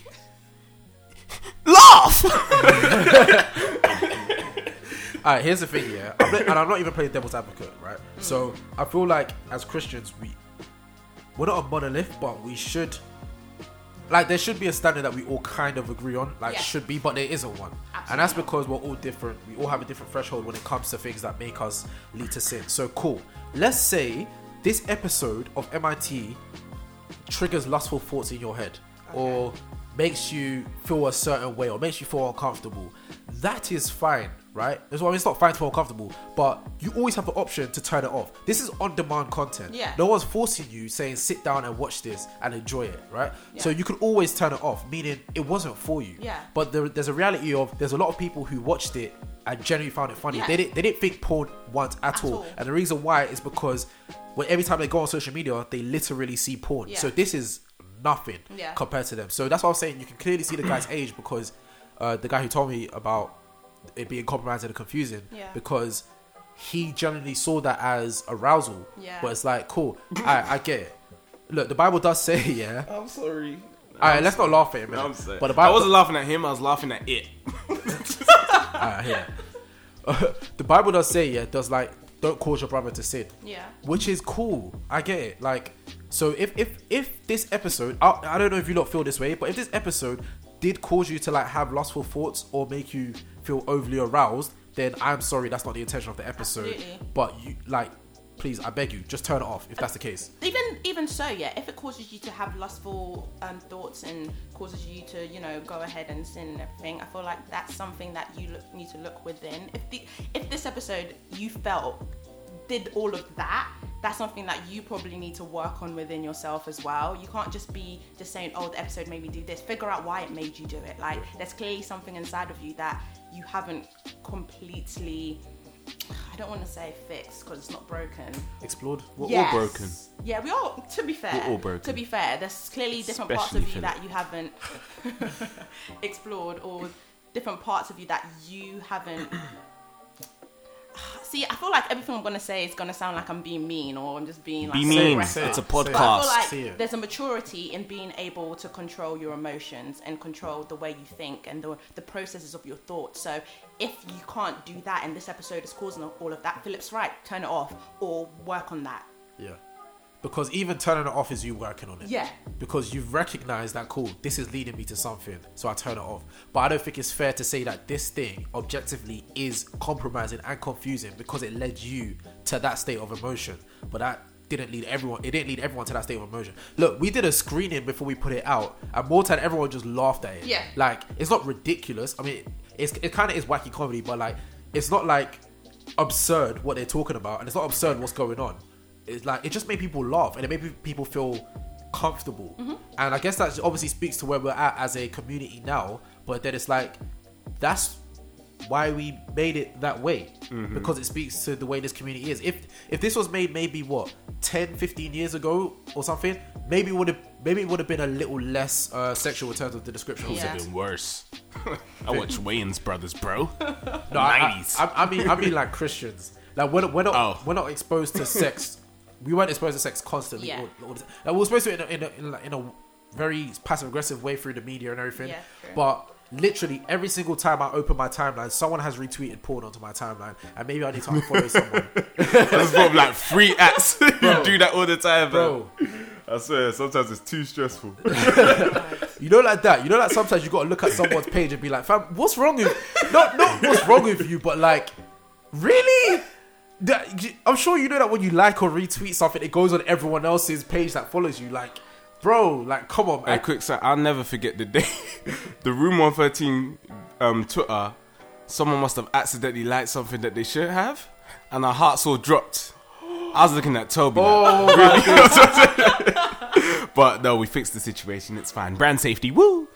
Laugh! All right, here's the thing, yeah, I'm not- and I'm not even playing devil's advocate, right? So I feel like as Christians, we we're not a monolith, but we should like there should be a standard that we all kind of agree on, like Yeah. should be, but there isn't one, and that's because we're all different. We all have a different threshold when it comes to things that make us lead to sin. So cool. Let's say this episode of MIT triggers lustful thoughts in your head or makes you feel a certain way or makes you feel uncomfortable, that is fine. Right? That's why I mean, it's not fine to feel uncomfortable, but you always have the option to turn it off. This is on-demand content. Yeah. No one's forcing you saying sit down and watch this and enjoy it, right? Yeah. So you can always turn it off, meaning it wasn't for you. Yeah. But there, there's a reality of there's a lot of people who watched it and genuinely found it funny. Yeah. They didn't they didn't think porn once at, At all. all. And the reason why is because when every time they go on social media, they literally see porn. Yeah. So this is nothing Yeah. compared to them. So that's what I'm saying. You can clearly see the guy's age because uh, the guy who told me about it being compromising and confusing Yeah. because he generally saw that as arousal. Yeah. But it's like, cool, I, I get it. Look, the Bible does say, yeah. I'm sorry. All right, let's not laugh at him. I'm sorry. But the Bible, I Bible, wasn't laughing at him. I was laughing at it. Alright, here. the Bible does say, yeah, does like don't cause your brother to sin. Yeah. Which is cool. I get it. Like, so if if if this episode, I, I don't know if you lot feel this way, but if this episode did cause you to like have lustful thoughts or make you feel overly aroused, then I'm sorry, that's not the intention of the episode. Absolutely. But you like, please, I beg you, just turn it off if that's the case. even even so yeah if it causes you to have lustful um, thoughts and causes you to you know go ahead and sin and everything i feel like that's something that you look, need to look within if the if this episode you felt did all of that that's something that you probably need to work on within yourself as well you can't just be just saying oh the episode made me do this figure out why it made you do it like there's clearly something inside of you that you haven't completely i don't want to say fixed because it's not broken Explored. We're all broken. Yeah, we all. To be fair, We're all broken. To be fair, there's clearly different parts of you Philip. that you haven't explored, or different parts of you that you haven't. See, I feel like everything I'm gonna say is gonna sound like I'm being mean, or I'm just being like Be so mean. aggressive. It's a Say it. But I feel podcast. Like there's a maturity in being able to control your emotions and control the way you think and the, the processes of your thoughts. So if you can't do that and this episode is causing all of that, Philip's right, turn it off or work on that. Yeah. Because even turning it off is you working on it. Yeah. Because you've recognized that cool, this is leading me to something, so I turn it off. But I don't think it's fair to say that this thing objectively is compromising and confusing because it led you to that state of emotion. But that didn't lead everyone it didn't lead everyone to that state of emotion. Look, we did a screening before we put it out, and more time everyone just laughed at it. Yeah. Like it's not ridiculous. I mean it's it kinda is wacky comedy, but like it's not like absurd what they're talking about, and it's not absurd what's going on. It's like it just made people laugh, and it made people feel comfortable. And I guess that obviously speaks to where we're at as a community now. But then it's like that's why we made it that way because it speaks to the way this community is. If if this was made maybe what 10, 15 years ago or something, maybe it would have maybe it would have been a little less uh, sexual in terms of the description. of Yeah. it. Been worse. I watch Wayans Brothers, bro. No, I, 90s. I, I, I mean, I mean, like Christians. Like we're not, we're not, Oh. we're not exposed to sex. We weren't exposed to sex constantly. Yeah. all- all the time. Like, we were supposed to in a, in a, in, like, in a very passive aggressive way through the media and everything. Yeah. But literally every single time I open my timeline, someone has retweeted porn onto my timeline, and maybe I need to unfollow someone. There's probably like free acts. you do that all the time, Bro, I swear, sometimes it's too stressful. you know like that. You know like sometimes you got to look at someone's page and be like, "Fam, what's wrong with not not what's wrong with you, but like, really." That, I'm sure you know that when you like or retweet something, it goes on everyone else's page that follows you. Like, bro, like, come on, Hey, quick sec, I'll never forget the day the Room 113 um, Twitter, someone must have accidentally liked something that they shouldn't have, and our hearts all dropped. I was looking at Toby, like, Oh my god. but no, we fixed the situation. It's fine. Brand safety, woo!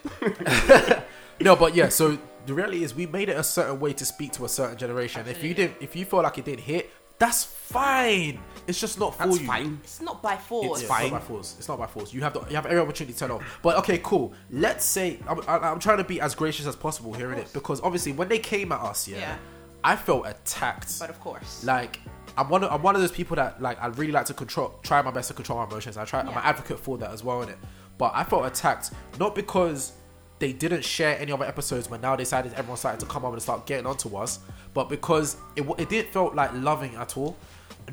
No, but yeah. So the reality is, we made it a certain way to speak to a certain generation. If you didn't, if you feel like it didn't hit, that's fine. It's just not for That's you. fine. It's not by force. Yeah, fine. It's not by force. It's not by force. You have the, you have every opportunity to turn off. But okay, cool. Let's say I'm, I- I'm trying to be as gracious as possible here in it because obviously when they came at us, yeah, Yeah. I felt attacked. But of course. like I'm one of I'm one of those people that like I really like to control try my best to control my emotions. I try I'm an advocate for that as well in it. But I felt attacked not because they didn't share any other episodes, but now they decided everyone started to come up and start getting onto us. But because it it didn't felt like loving at all.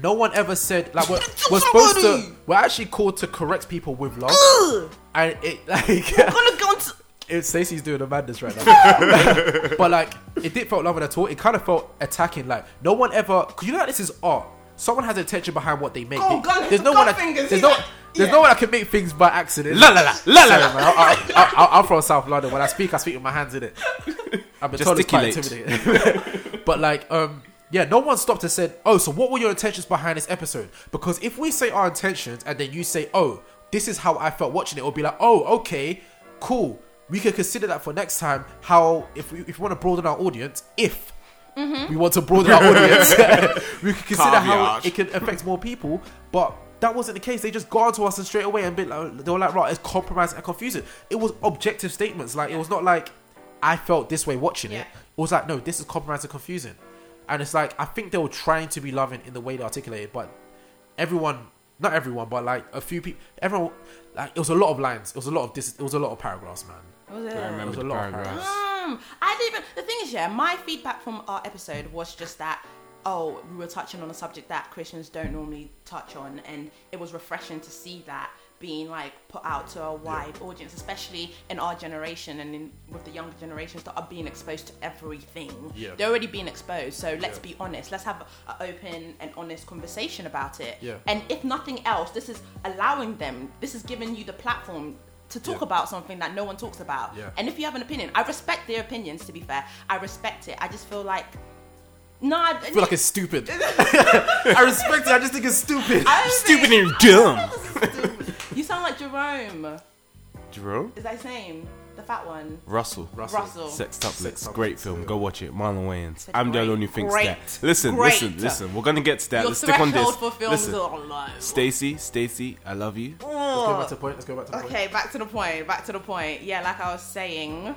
No one ever said like we're, we're supposed to. We're actually called to correct people with love, and it like gonna go it, Stacey's doing a madness right now. but like, it didn't felt loving at all. It kind of felt attacking. Like, no one ever. Cause you know that this is art. Someone has intention behind what they make. Oh, They- gun- there's no gun one. Fingers, there's no. that? There's Yeah. no one that can make things by accident. La la la, la la Sorry, la. man. I, I, I, I, I'm from South London. When I speak, I speak with my hands in it. I've been told it's quite intimidating. but like, um, yeah, no one stopped and said, "Oh, so what were your intentions behind this episode?" Because if we say our intentions and then you say, "Oh, this is how I felt watching it," it'll be like, "Oh, okay, cool." We could consider that for next time. How if we if we want to broaden our audience, if we want to broaden our audience, we could consider how it can affect more people. But that wasn't the case. They just got onto us and straight away and been like, they were like, right, it's compromising and confusing. It was objective statements. Like it was not like I felt this way watching Yeah. it. It was like, no, this is compromising and confusing. And it's like I think they were trying to be loving in the way they articulated, but everyone, not everyone, but like a few people, everyone, like it was a lot of lines. It was a lot of this. It was a lot of paragraphs, man. Was it? I It remember was a the lot of paragraphs. Um, I didn't even. The thing is, yeah, my feedback from our episode was just that. Oh, we were touching on a subject that Christians don't normally touch on, and it was refreshing to see that being like put out to a wide audience, especially in our generation and in with the younger generations that are being exposed to everything. Yeah. They're already being exposed, so let's Yeah. be honest. Let's have an open and honest conversation about it. Yeah. And if nothing else, this is allowing them. This is giving you the platform to talk Yeah. about something that no one talks about. Yeah. And if you have an opinion, I respect their opinions. To be fair, I respect it. I just feel like, no, I, I feel like it's stupid. I respect it. I just think it's stupid. I don't Stupid think- and dumb. Stupid. You sound like Jerome. Jerome? Is that his name? The fat one. Russell. Russell. Russell. Sextuplets, Tuplets, great film. yeah. Go watch it. Marlon Wayans. I'm the great. only who thinks Great. that. Listen, Great. listen, listen. We're gonna get to that. Your Let's stick on threshold this. for films Listen, are low. Stacy, Stacy, I love you. Let's go back to the point. Let's go back to the point. Okay, back to the point. Back to the point. Yeah, like I was saying.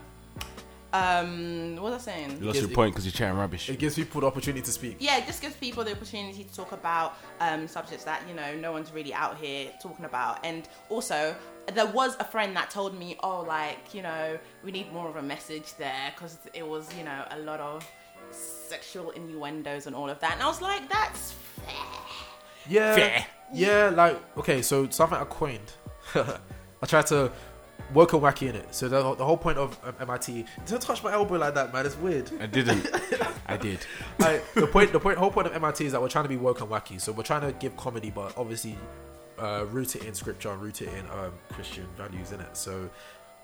Um, what was I saying? You lost Gives- your point because you're chatting rubbish. It gives people the opportunity to speak. yeah, it just gives people the opportunity to talk about um, subjects that you know no one's really out here talking about. And also, there was a friend that told me, "Oh, like you know, we need more of a message there because it was you know a lot of sexual innuendos and all of that." And I was like, "That's fair." Yeah. Fair. Yeah, like okay, so something I coined. I tried to work a wacky in it. So the, the whole point of um, MIT. Don't touch my elbow like that, man. It's weird. I didn't. I did. Like, the point, the point, whole point of MIT is that we're trying to be woke and wacky. So we're trying to give comedy, but obviously uh, root it in scripture and root it in um, Christian values in it. So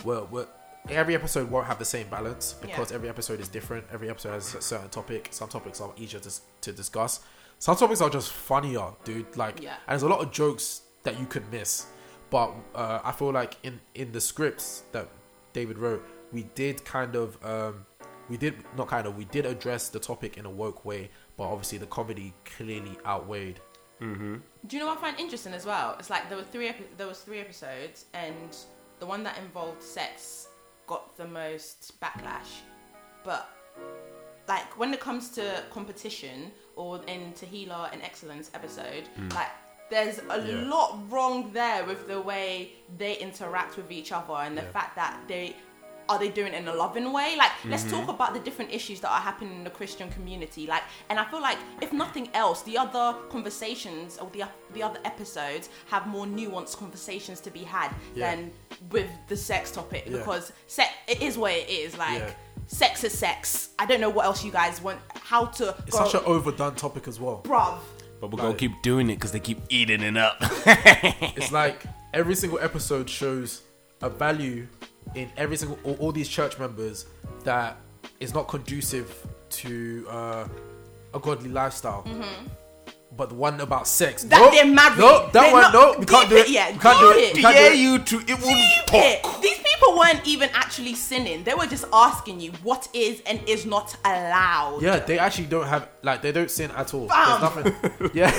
we're, we're every episode won't have the same balance because Yeah. every episode is different. Every episode has a certain topic. Some topics are easier to, to discuss. Some topics are just funnier, dude. Like, Yeah. and there's a lot of jokes that you could miss. But uh, I feel like in in the scripts that David wrote, we did kind of um, we did not kind of we did address the topic in a woke way, but obviously the comedy clearly outweighed. Mm-hmm. Do you know what I find interesting as well? It's like there were three epi- there was three episodes, and the one that involved sex got the most backlash. But like when it comes to competition or in Tahila and Excellence episode, like there's a. Yeah. lot wrong there with the way they interact with each other and the Yeah. fact that they are they doing it in a loving way? Like, let's Mm-hmm. talk about the different issues that are happening in the Christian community. Like, and I feel like if nothing else, the other conversations or the the other episodes have more nuanced conversations to be had Yeah. than with the sex topic Yeah. because sex it is what it is. Like, Yeah. sex is sex. I don't know what else you guys want. How to It's go, such an overdone topic as well. bruv. But we're gonna keep doing it because they keep eating it up. It's like every single episode shows a value in every single all, all these church members that is not conducive to uh, a godly lifestyle. But the one about sex, Mm-hmm. That nope, they're married. Nope, that They're one, not- no, we can't do it. it, yeah, we can't do deep it. We can't do it. you two. It wouldn't It- These people weren't even actually sinning. They were just asking you what is and is not allowed. Yeah, they actually don't have like they don't sin at all. Fam. There's nothing. Yeah,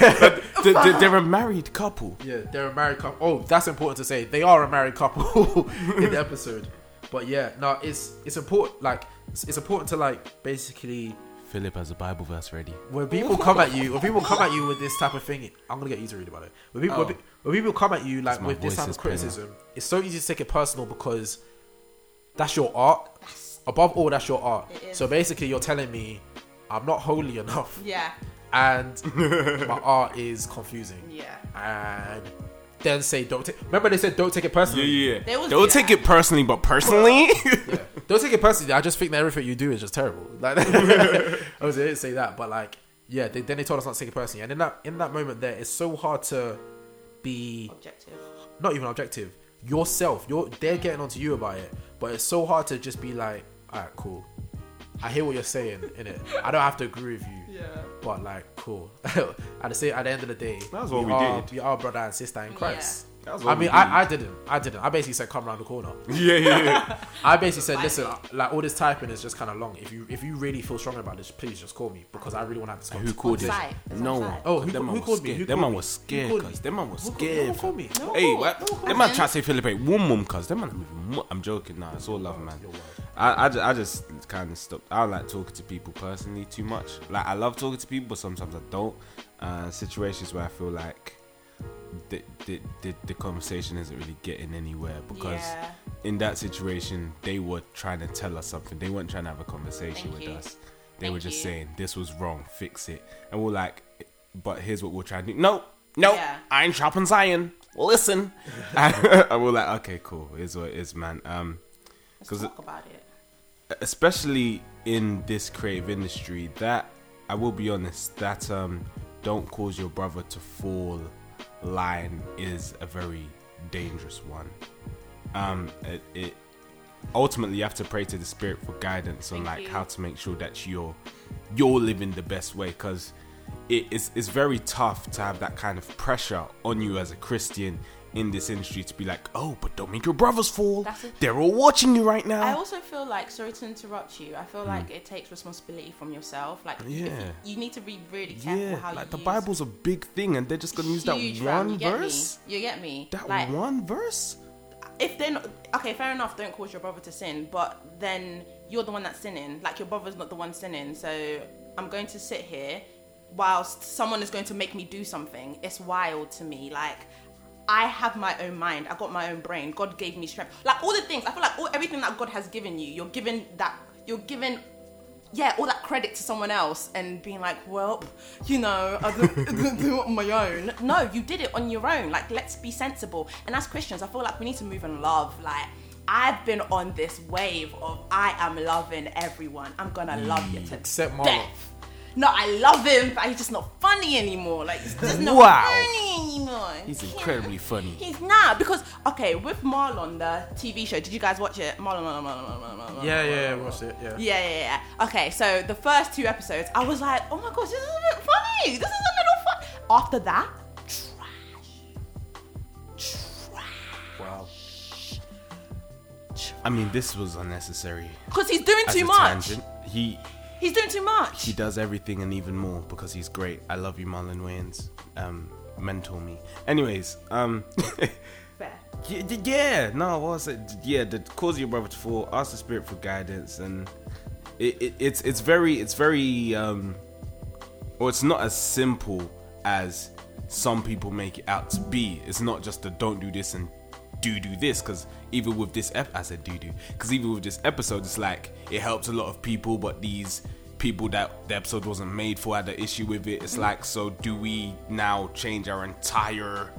They- they- They're a married couple. yeah, they're a married couple. Oh, that's important to say. They are a married couple in the episode. But yeah, no, it's it's important. Like it's, it's important to like basically Philip has a Bible verse ready. when people come at you, when people come at you with this type of thing, I'm gonna get you to read about it. When people, when Oh. pe- when people come at you like my with this voice type is of penny. criticism, it's so easy to take it personal because that's your art. Above all, that's your art. It is. So basically, you're telling me I'm not holy enough, Yeah. and my art is confusing, Yeah. and then say don't take. Remember they said don't take it personally. Yeah, They yeah. was- Don't yeah. take it personally, but personally, Yeah. Don't take it personally. I just think that everything you do is just terrible. Like, I was didn't say that, but like, yeah. They, then they told us not to take it personally, and in that in that moment, there, it's so hard to be Objective. not even objective. Yourself, you're they're getting onto you about it, but it's so hard to just be like, alright, cool. I hear what you're saying in it. I don't have to agree with you. Yeah. But like, cool. at the same, at the end of the day, That's what we are, did. We are brother and sister in Christ. That's I mean, we I, I didn't. I didn't. I basically said, "Come around the corner." Yeah, yeah, yeah. I basically said, "Listen, like all this typing is just kind of long. If you if you really feel strong about this, please just call me because I really want to have this Who conversation." called it? site? It's on No one. Oh, who- them who man was called me? scared. Who Them called man me? was scared, cuz. Them man was Who- who called me? Hey, what? no one called Them man you. try to say Philippe one mum, cuz. Them man have even more. I'm joking, nah. It's all love, man. I, I, just, I just kind of stopped. I don't like talking to people personally too much. Like, I love talking to people, but sometimes I don't. Uh, situations where I feel like the, the, the, the conversation isn't really getting anywhere because Yeah. in that situation, they were trying to tell us something. They weren't trying to have a conversation Thank with you. us. They Thank were just you. saying, this was wrong, fix it. And we're like, but here's what we're trying to do. No, no, Yeah. I ain't chopping Zion. Listen. and we're like, okay, cool. Here's what it is, man. Um, Let's it- talk about it. especially in this creative industry that i will be honest that um don't cause your brother to fall line is a very dangerous one um it, it ultimately you have to pray to the spirit for guidance on like you. how to make sure that you're you're living the best way because it is it's very tough to have that kind of pressure on you as a christian in this industry to be like oh but don't make your brothers fall a- they're all watching you right now I also feel like, sorry to interrupt you, I feel like it takes responsibility from yourself. Like, if you- Hmm. Yeah. you, need to be really careful Yeah, how like the Bible's a big thing, and they're just gonna use that one you verse. Me? You get me? That like, one verse. if they're not okay, fair enough. Don't cause your brother to sin, but then you're the one that's sinning. Like your brother's not the one sinning. So I'm going to sit here whilst someone is going to make me do something. It's wild to me. Like I have my own mind. I got my own brain. God gave me strength. Like all the things. I feel like all, everything that God has given you, you're given that. You're given. Yeah, all that credit to someone else and being like, well, you know, I didn't do it on my own. No, you did it on your own. Like, let's be sensible. And as Christians, I feel like we need to move in love. Like, I've been on this wave of I am loving everyone. I'm gonna love you to mm. Except Marlon. death. No, I love him, but he's just not funny anymore. Like, he's just not Wow. funny anymore. He's Yeah. incredibly funny. He's not because okay, with Marlon, the TV show. Did you guys watch it? Marlon, Marlon, Marlon, Marlon, Marlon. Marlon, Yeah, yeah, yeah. Marlon. Watched it. Yeah. Yeah, yeah, yeah. Okay, so the first two episodes, I was like, oh my gosh, this is a bit funny. This is a little fun. After that, trash. Trash. Wow. I mean, this was unnecessary. Because he's doing As too a much. tangent, he He's doing too much. he does everything and even more because he's great. I love you, Marlon Wayans. Um, mentor me. Anyways, um, Fair. y- y- yeah, no, what was it? Yeah, the cause of your brother to fall. Ask the spirit for guidance, and it, it, it's it's very it's very um, or it's not as simple as some people make it out to be. It's not just a don't do this and do do this because even with this ep- I said do do because even with this episode it's like it helps a lot of people but these people that the episode wasn't made for had an issue with it. It's like so do we now change our entire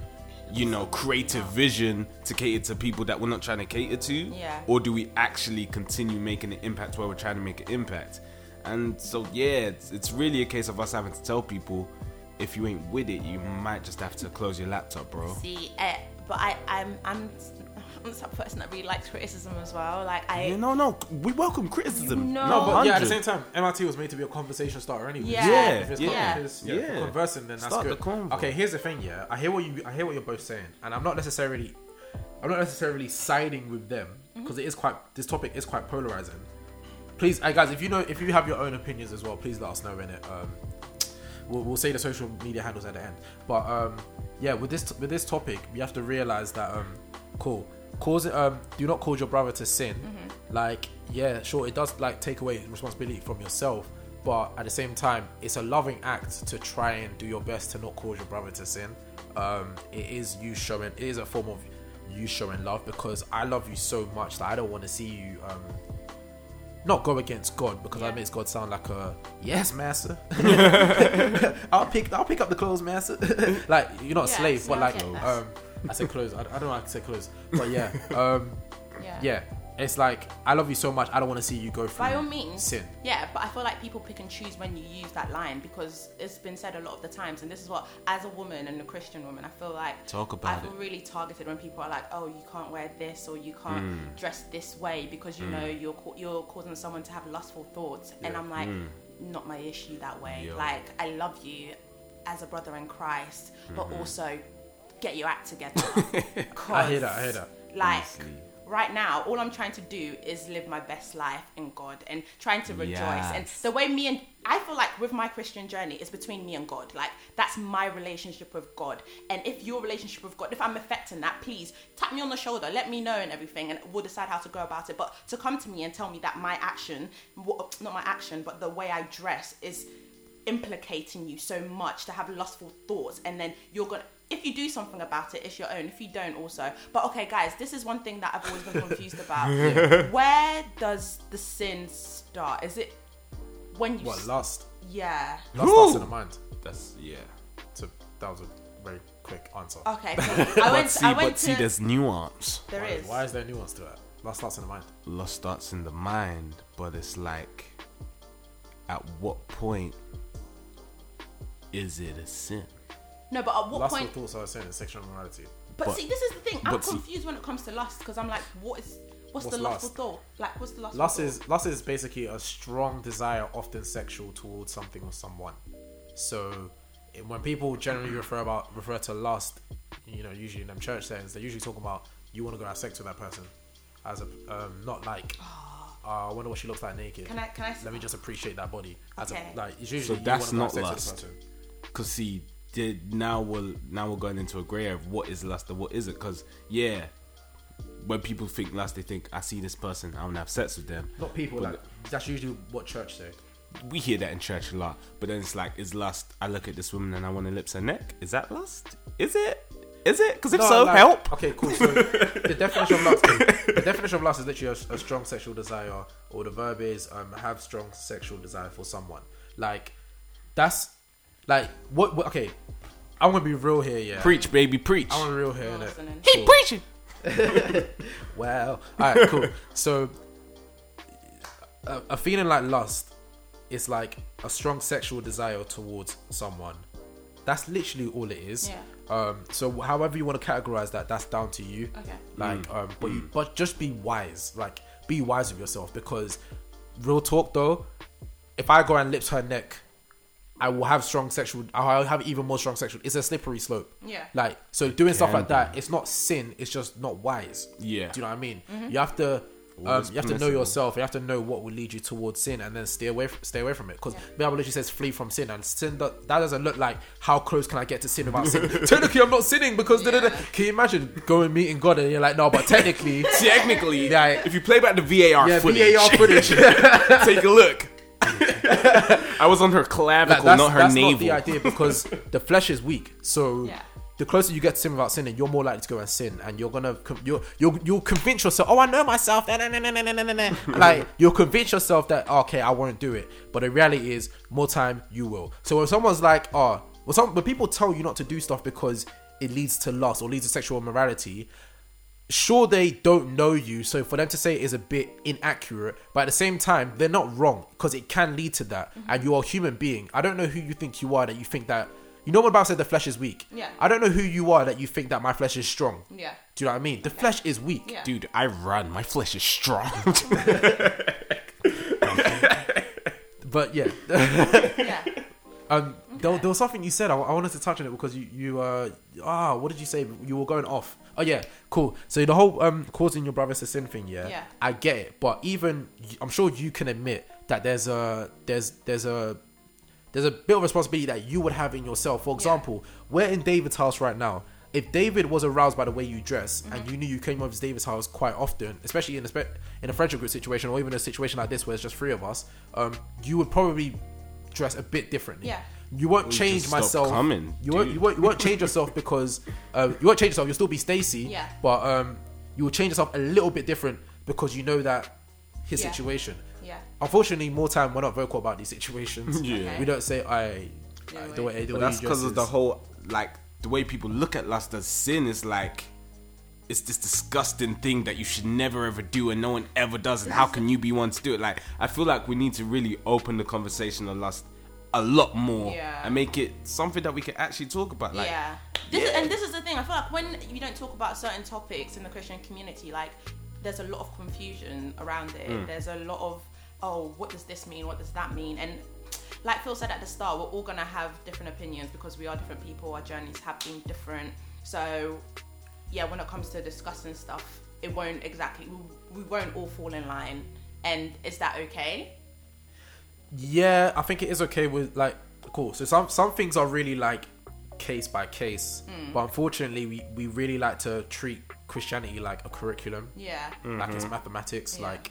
you know creative vision to cater to people that we're not trying to cater to? Yeah. or do we actually continue making an impact where we're trying to make an impact? And so yeah it's, it's really a case of us having to tell people if you ain't with it you might just have to close your laptop bro. See, uh, but I, I'm, I'm, I'm the type of person that really likes criticism as well. Like I, Yeah, no, no, we welcome criticism. You know- No, but yeah, at the 100. same time, MRT was made to be a conversation starter anyway. Yeah. Yeah, If it's, yeah. if it's yeah, Yeah. conversing, then that's Start good. the convo. Okay, here's the thing. Yeah, I hear what you, I hear what you're both saying, and I'm not necessarily, I'm not necessarily siding with them because is quite, this topic is quite polarizing. Please, uh, guys, if you know, if you have your own opinions as well, please let us know in it. Um, we'll, we'll say the social media handles at the end. But um, yeah, with this with this topic, we have to realize that um, cool, cause um, do not cause your brother to sin. Like, yeah, sure, it does like take away responsibility from yourself, but at the same time, it's a loving act to try and do your best to not cause your brother to sin. Um, it is you showing, it is a form of you showing love because I love you so much that I don't want to see you. Um, not go against God because Yeah. that makes God sound like a yes, master. I'll pick I'll pick up the clothes, master. like you're not a slave, but like um, I said clothes. I, I don't know how to say clothes, but yeah, um, yeah, yeah. It's like I love you so much. I don't want to see you go through By all means. sin. Yeah, but I feel like people pick and choose when you use that line because it's been said a lot of the times, and this is what, as a woman and a Christian woman, I feel like Talk about I feel it. really targeted when people are like, "Oh, you can't wear this or you can't Mm. dress this way because you know you're you're causing someone to have lustful thoughts," and I'm like, Mm. not my issue that way. Yo. Like, I love you as a brother in Christ, but Mm-hmm. also get your act together. I hear that. I hear that. Like Honestly. Right now, all I'm trying to do is live my best life in God and trying to rejoice. And the way me and I feel like with my Christian journey is between me and God. Like that's my relationship with God. And if your relationship with God, if I'm affecting that, please tap me on the shoulder, let me know and everything, and we'll decide how to go about it. But to come to me and tell me that my action, not my action, but the way I dress is implicating you so much to have lustful thoughts and then you're gonna if you do something about it it's your own if you don't also but okay guys this is one thing that i've always been confused about where does the sin start is it when you What s- lust? yeah Lust starts in the mind. That's yeah. So that was a very quick answer. okay so i went But see, i went but to see, there's nuance. there why, is why is there nuance to that? Lust starts in the mind. Lust starts in the mind, but it's like, at what point is it a sin? No but at what Lustful point thoughts are a sin. It's sexual immorality. but, but- see this is the thing i'm but see- confused when it comes to lust because i'm like what is what's, What's the lustful lust? thought like what's the lustful Lust thought? is lust is basically a strong desire, often sexual, towards something or someone. So when people generally refer about refer to lust, you know, usually in them church settings, they're usually talking about you want to go have sex with that person, as a um, not like. Uh, I wonder what she looks like naked. Can I- can I- Let me just appreciate that body. As Okay. a, like, it's usually So that's wanna go have not sex with the lust. Cause see, did now we're now we're going into a grey area of what is lust and what isn't. Cause yeah, when people think lust, they think I see this person, I want to have sex with them. Not people But like that's usually what church say. we hear that in church a lot, but then it's like, is lust? I look at this woman and I want to lips her neck. Is that lust? Is it? Is it? Because if No, so, like- help. Okay, cool. So the definition of lust, the definition of lust is literally a, a strong sexual desire, or the verb is um, have strong sexual desire for someone. Like that's like what? what okay, I want to be real here. Yeah, Preach, baby, preach. I want to be real here. I'm innit? listening. Keep preaching. wow. all right, cool. So a, a feeling like lust is like a strong sexual desire towards someone. That's literally all it is. Yeah. Um. So however you want to categorize that, that's down to you. Okay. Like, um, but you, but just be wise. Like, be wise with yourself because, real talk though, if I go and lips her neck, I will have strong sexual. I'll have even more strong sexual. It's a slippery slope. Yeah. Like, so doing stuff Can like that, it's not sin. It's just not wise. Yeah. Do you know what I mean? Mm-hmm. You have to. Um, you have to know yourself. You have to know what will lead you towards sin, and then stay away. Stay away from it. Because the Bible literally says, "Flee from sin." And sin do- that doesn't look like how close can I get to sin without sin. technically, I'm not sinning because. da, da, da. Can you imagine going meeting God and you're like, no, but technically, Technically, like, if you play back the VAR yeah, footage, VAR footage. take a look. I was on her clavicle, Like, that's not her that's navel. not the idea because the flesh is weak. So Yeah. the closer you get to sin without sinning, you're more likely to go and sin, and you're gonna con- you'll you'll you'll convince yourself. Oh, I know myself. nah, nah, nah, nah, nah, nah, nah, nah." like you'll convince yourself that oh, okay, I won't do it. But the reality is, more time you will. So when someone's like, oh, when some when people tell you not to do stuff because it leads to lust or leads to sexual immorality. Sure, they don't know you, so for them to say it is a bit inaccurate, but at the same time, they're not wrong because it can lead to that, and you are a human being. I don't know who you think you are that you think that you know what the Bible said the flesh is weak. Yeah. I don't know who you are that you think that my flesh is strong. Yeah. Do you know what I mean? The flesh is weak. Yeah. Dude, I run. My flesh is strong. But yeah, Yeah. um, there, there was something you said. I, I wanted to touch on it because you you uh ah what did you say? You were going off. Oh yeah, cool. So the whole um causing your brothers to sin thing, yeah, Yeah. I get it. But even I'm sure you can admit that there's a there's there's a there's a bit of responsibility that you would have in yourself. For example, we're in David's house right now. If David was aroused by the way you dress Mm-hmm. and you knew you came over to David's house quite often, especially in a spe- in a friendship group situation or even a situation like this where it's just three of us, um, you would probably dress a bit differently. Yeah. You won't Well, change just stop myself. coming, you won't, dude. you won't you won't change yourself because uh, you won't change yourself. You'll still be Stacy. Yeah. But um, you will change yourself a little bit different because you know that his Yeah. situation. Yeah. Unfortunately, more time we're not vocal about these situations. Yeah. Okay. We don't say I. Yeah, the way, the But way that's you because of the is- whole like the way people look at lust as sin is like it's this disgusting thing that you should never ever do and no one ever does and how can you be one to do it like i feel like we need to really open the conversation on lust a lot more Yeah. and make it something that we can actually talk about like yeah. This Is, and this is the thing. I feel like when you don't talk about certain topics in the Christian community, like there's a lot of confusion around it. Hmm. There's a lot of oh, what does this mean? What does that mean? And like Phil said at the start, we're all gonna have different opinions because we are different people. Our journeys have been different. So yeah, when it comes to discussing stuff, it won't exactly. We won't all fall in line. And is that okay? Yeah, I think it is okay with like cool. So some some things are really like case by case, but unfortunately, we we really like to treat Christianity like a curriculum, Yeah. like it's mathematics. Yeah. Like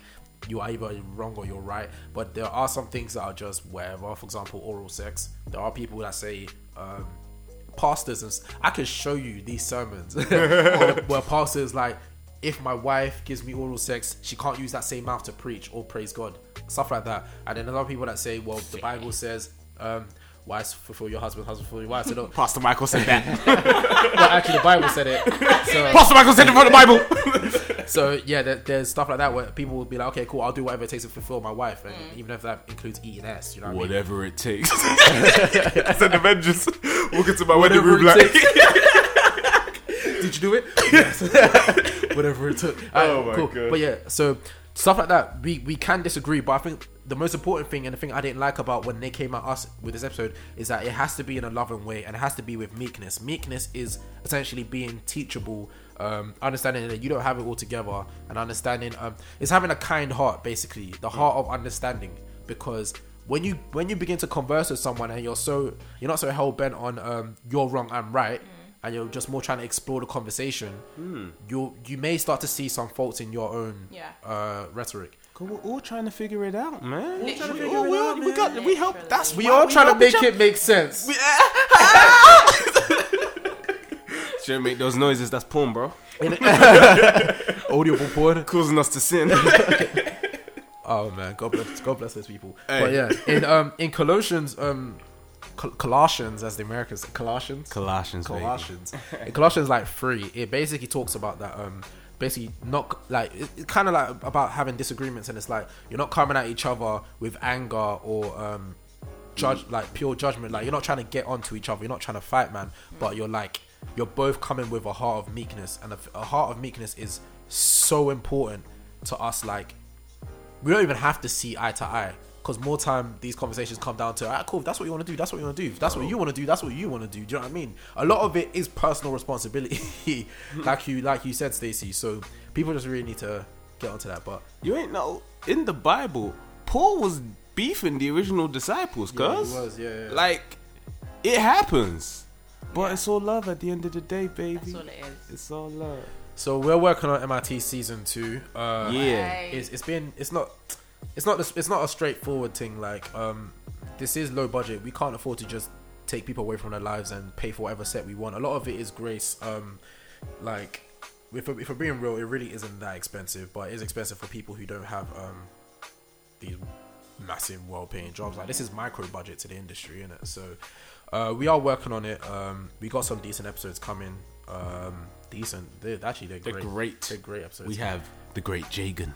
you are either wrong or you're right. But there are some things that are just whatever. For example, oral sex. There are people that say. Um, pastors and s- I can show you these sermons where, where pastors like if my wife gives me oral sex she can't use that same mouth to preach. Or praise God. Stuff like that. And then a lot of people that say well the Bible says um wives fulfill your husband husband fulfill your wife. So don't pastor michael said that. Well actually the Bible said it. So, pastor michael said it from the bible. So yeah there, there's stuff like that where people will be like okay cool I'll do whatever it takes to fulfill my wife. And Mm. even if that includes eating ass you know what I mean? Whatever it takes. I said avengers. Walk into my wedding room like Did you do it? Yes. Whatever it took. Oh my cool. God. But yeah, so stuff like that, we we can disagree, but I think the most important thing and the thing I didn't like about when they came at us with this episode is that it has to be in a loving way and it has to be with meekness. Meekness is essentially being teachable, um, understanding that you don't have it all together, and understanding um, it's having a kind heart, basically, the heart of understanding, because when you when you begin to converse with someone and you're so you're not so hell bent on um, you're wrong, I'm right, and you're just more trying to explore the conversation, you you may start to see some faults in your own Yeah. uh, rhetoric. We're all trying to figure it out, man. Literally. We- figure all- it we, out, we got, man. we help. That's We why are trying to make each it make sense. Shouldn't make those noises. That's porn, bro. Audible porn. Causing us to sin. Oh man, God bless, God bless those people. Hey. But yeah, in um in Colossians, um Col- Colossians as the Americans say, Colossians, Colossians. Colossians, in Colossians like three, it basically talks about that um basically not like it's it kind of like about having disagreements and it's like you're not coming at each other with anger or um judge like pure judgment. Like you're not trying to get onto each other. You're not trying to fight man. But you're like you're both coming with a heart of meekness. And a, a heart of meekness is so important to us like we don't even have to see eye to eye because more time these conversations come down to ah cool if that's what you want to do that's what you want to do if that's what you want to do that's what you want to do do you know what I mean a lot of it is personal responsibility like you like you said Stacey so people just really need to get onto that but You ain't know. In the Bible, Paul was beefing the original disciples, cuz. was, yeah, yeah. Like, it happens. But it's all love at the end of the day, baby. That's all it is. It's all love. so we're working on MIT season two uh Yeah. It's, it's been it's not it's not it's not a straightforward thing like um this is low budget. We can't afford to just take people away from their lives and pay for whatever set we want. A lot of it is grace um like if, we're- if we're being real it really isn't that expensive but it is expensive for people who don't have um these massive well-paying jobs. Like this is micro budget to the industry in it so uh we are working on it. Um we got some decent episodes coming. Um decent. They're actually they're They're great. great. they're great episodes. We have the great Jagan.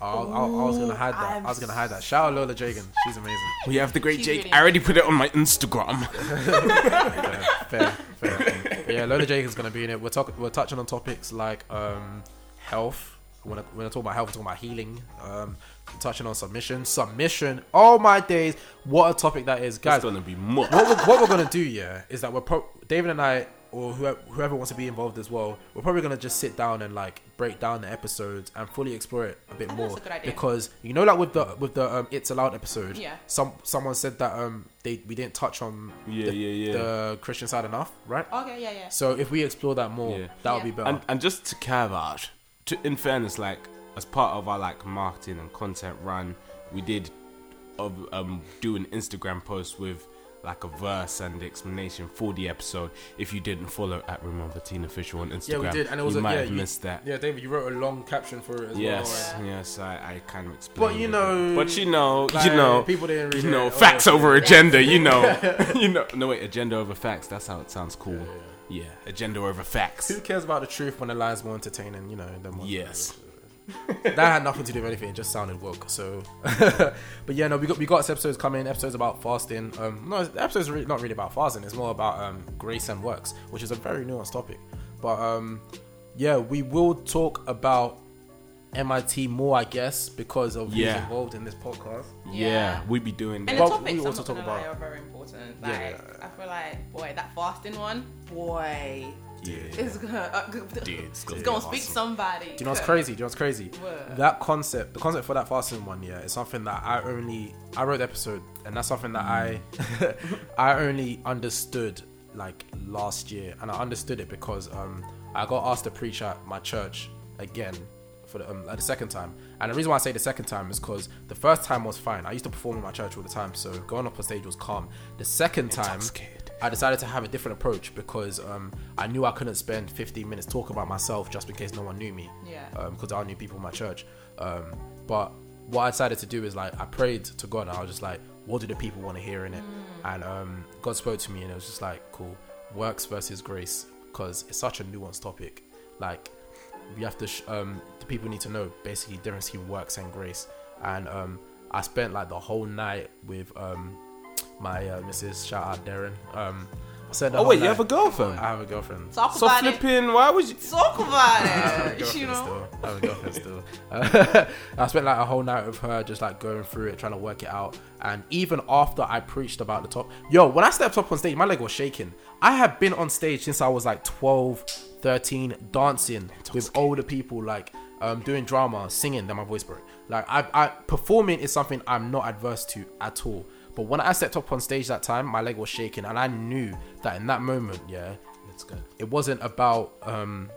I, I, I was gonna hide that. I'm I was gonna hide that. Shout out Lola Jagan. She's amazing. We have the great She's Jake. really I already put it on my Instagram. Yeah, fair, fair. Yeah, Lola Jagan's gonna be in it. We're talking. We're touching on topics like um, health. When I, when I talk about health, we're talking about healing. Um, touching on submission. Submission. Oh my days! What a topic that is, guys. It's guys. gonna be more. what we're, what we're gonna do, yeah, is that we're pro- David and I, or whoever, whoever wants to be involved as well, we're probably gonna just sit down and like break down the episodes and fully explore it a bit more that's a good idea. because you know, like with the with the um, It's Allowed episode, Yeah. Some someone said that um they we didn't touch on Yeah, the, yeah, yeah. the Christian side enough, right? Okay, yeah, yeah. So if we explore that more, Yeah. that would Yeah. be better. and, and just to caveat, to, in fairness, like as part of our like marketing and content run, we did of um do an Instagram post with like a verse and explanation for the episode. If you didn't follow at Remember Teen Official on Instagram, Yeah, we did, and it was you a, might yeah, have you- missed that. Yeah, David, you wrote a long caption for it as Yes, well. yes, I, I kind of explained. But you it. know, but you know, like, you know, people didn't read you it. know, Oh, facts yeah. over agenda. You know, you know. No wait, agenda over facts. That's how it sounds cool. Yeah, agenda over facts. Who cares about the truth when the lie's more entertaining? You know, than what- Yes. that had nothing to do with anything. It just sounded woke. So, but yeah, no, we got we got episodes coming. Episodes about fasting. Um, no, the episodes really, not really about fasting. It's more about um grace and works, which is a very nuanced topic. But um, yeah, we will talk about MIT more, I guess, because of who's Yeah. involved in this podcast. Yeah, Yeah. we be doing And that. the topics we I'm also not talk gonna lie, about- are very important. Yeah. Like I feel like boy, that fasting one, boy, Yeah. is gonna uh, Dude, it's it's gonna gonna, be speak somebody. Do you know what's crazy? Do you know what's crazy? What? That concept, the concept for that fasting one, yeah, is something that I only I wrote the episode, and that's something that I I only understood like last year, and I understood it because um I got asked to preach at my church again for the, um, the second time, and the reason why I say the second time is because the first time was fine. I used to perform in my church all the time, so going up on stage was calm. The second time. I decided to have a different approach because um, I knew I couldn't spend 15 minutes talking about myself just in case no one knew me. Yeah. Because I knew people in my church. Um, but what I decided to do is like I prayed to God and I was just like, what do the people want to hear in it? And um, God spoke to me and it was just like, cool, works versus grace because it's such a nuanced topic. Like we have to, sh- um, the people need to know basically the difference between works and grace. And um, I spent like the whole night with um, my uh, Mrs. Shout out Darren. Um, I said, Oh wait, you night- have a girlfriend? I have a girlfriend. Talk So about it. flipping. Why would you? Talk about I have a it. girlfriend you know. still. I have a girlfriend still. Uh, I spent like a whole night with her, just like going through it, trying to work it out. And even after I preached about the top, yo, when I stepped up on stage, my leg was shaking. I have been on stage since I was like 12, 13, dancing with older people, like um, doing drama, singing. Then my voice broke. Like I, I performing is something I'm not adverse to at all. But when I stepped up on stage that time, my leg was shaking, and I knew that in that moment, yeah, Let's go. it wasn't about um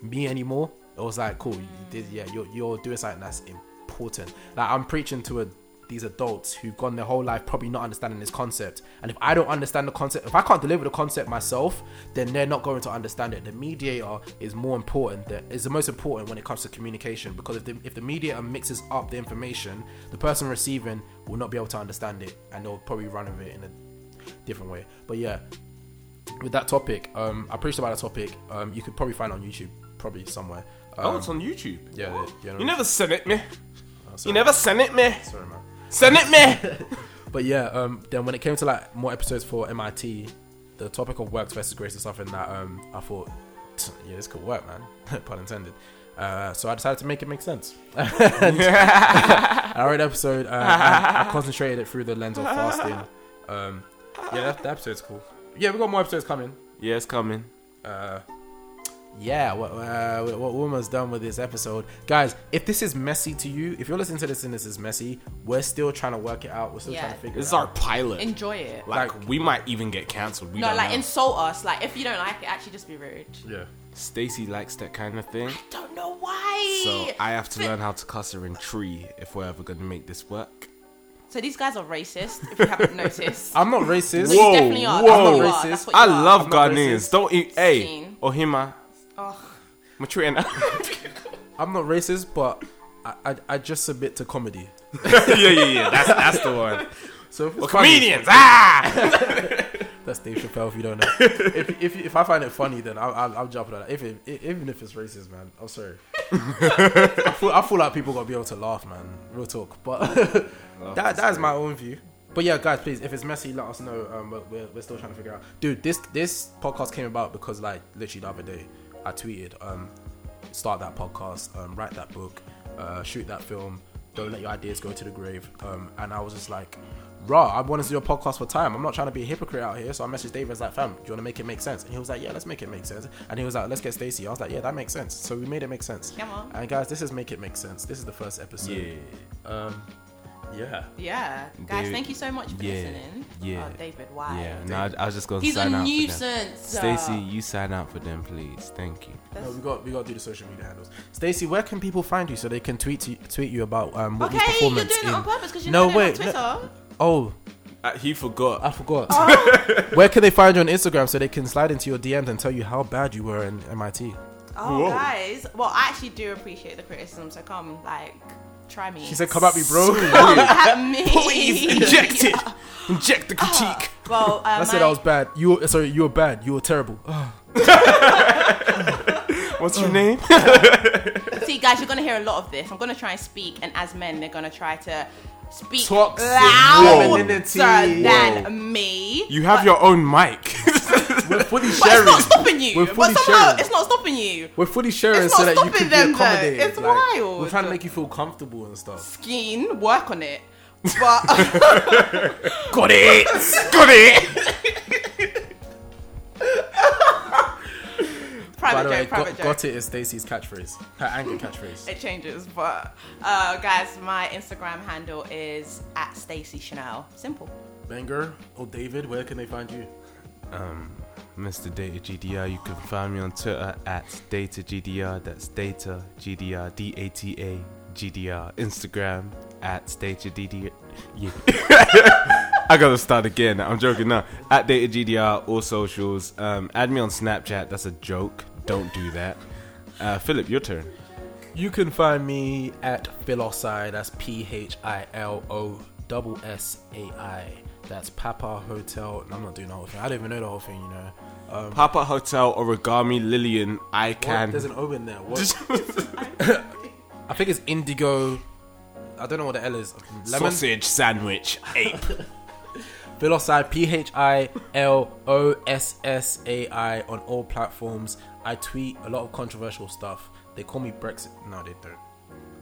me anymore. It was like, cool, you did, yeah, you're, you're doing something that's important. Like I'm preaching to a, these adults who've gone their whole life probably not understanding this concept. And if I don't understand the concept, if I can't deliver the concept myself, then they're not going to understand it. The mediator is more important. That is the most important when it comes to communication because if the, if the mediator mixes up the information, the person receiving will not be able to understand it, and they'll probably run with it in a different way. But yeah, with that topic, um, I preached about that topic. Um, you could probably find on YouTube, probably somewhere. Um, Oh, it's on YouTube. yeah, yeah, yeah, You never sent it me. oh, You never sent it me. Sorry, man. Send it me. But yeah, um, then when it came to like more episodes for MIT, the topic of works versus grace is something that um, I thought, yeah, this could work, man. Pun intended. Uh, so I decided to make it make sense. and I wrote an episode. Uh, and I concentrated it through the lens of fasting. Um, yeah, that, that episode's cool. Yeah, we got more episodes coming. yeah, it's coming. uh, yeah, what, uh, we're we're almost done with this episode, guys. If this is messy to you, if you're listening to this and this is messy, we're still trying to work it out. We're still Yeah. trying to figure This it is our out. pilot. Enjoy it. like, like- we might even get cancelled. We no, don't like know. insult us. Like if you don't like it, actually just be rude. Yeah, Stacy likes that kind of thing. Don't know why. So I have to learn how to cuss her in Twi if we're ever gonna make this work. So these guys are racist. If you haven't noticed. I'm not racist. No, you Whoa, definitely are. whoa. That's what you I'm are. not That's racist. what you I are. love I'm not Ghanaians. racist. Don't eat. Hey, Scene. Ohima. Oh, Mature. I'm not racist, but I, I, I just submit to comedy. yeah, yeah, yeah. That's that's the one. So if Well, funny, comedians. Ah. that's Dave Chappelle. If you don't know, if, if if I find it funny, then I'll I'll, I'll jump on that. If it, even if it's racist, man, I'm sorry. I feel I feel like people gotta be able to laugh, man. Real talk, but that that is my own view. But yeah, guys, please, if it's messy, let us know. Um, we're, we're still trying to figure out. Dude, this this podcast came about because like literally the other day, I tweeted, um, start that podcast, um, write that book, uh, shoot that film. Don't let your ideas go to the grave. Um, and I was just like, raw. I want to do a podcast for time. I'm not trying to be a hypocrite out here. So I messaged David. I was like, fam, do you want to make it make sense? And he was like, yeah, let's make it make sense. And he was like, let's get Stacey. I was like, yeah, that makes sense. So we made it make sense. Come on. And guys, this is make it make sense. This is the first episode. Yeah. Um, yeah. yeah, guys. David- thank you so much for yeah, listening. yeah. Oh, David, why? Yeah. No, I, I was just gonna sign out for them. nuisance. Stacy, you sign out for them, please. Thank you. That's- No, we got we got to do the social media handles. Stacy, where can people find you so they can tweet to, tweet you about um what Okay, you're doing performance it in? on purpose because you're No, not wait, doing it no- Twitter. Oh, Uh, he forgot. I forgot. Where can they find you on Instagram so they can slide into your DMs and tell you how bad you were in MIT? Oh, Whoa. guys. Well, I actually do appreciate the criticism, so come, like, try me. She said, "Come at me, bro." Come at me. Please inject it. Yeah. Inject the critique. Well, um, I said I was bad. You were, sorry, you were bad. You were terrible. What's your name? See, guys, you're gonna hear a lot of this. I'm gonna try and speak, and as men, they're gonna try to speak Toxic louder than me. You have your own mic. We're fully But it's sharing. not stopping you. We're but fully somehow sharing. it's not stopping you. We're fully sharing It's so that you can be them, though. accommodated. It's Like, wild. We're trying to make you feel comfortable and stuff. Skeen, work on it. But Got it. Got it. By private the way, joke, private got, joke. got it is Stacey's catchphrase. Her anger catchphrase. It changes, but uh, guys, my Instagram handle is at Stacey Chanel. Simple. Banger or David, where can they find you? Um, Mr. Data GDR, you can find me on Twitter at Data GDR. That's Data GDR, D A T A GDR. Instagram at Data GDR. Yeah. I gotta start again. I'm joking now. At Data GDR, all socials. Um, add me on Snapchat. That's a joke. Don't do that. Uh, Philip, your turn. You can find me at Philosai. That's P H I L O S A I. That's Papa Hotel. I'm not doing the whole thing. I don't even know the whole thing, you know. Um, Papa Hotel, Origami, Lillian, I what? can. There's an O in there. What? I think it's Indigo. I don't know what the L is. Lemon. Sausage sandwich. Ape. Philosai, P H I L O S S A I on all platforms. I tweet a lot of controversial stuff. They call me Brexit. No, they don't.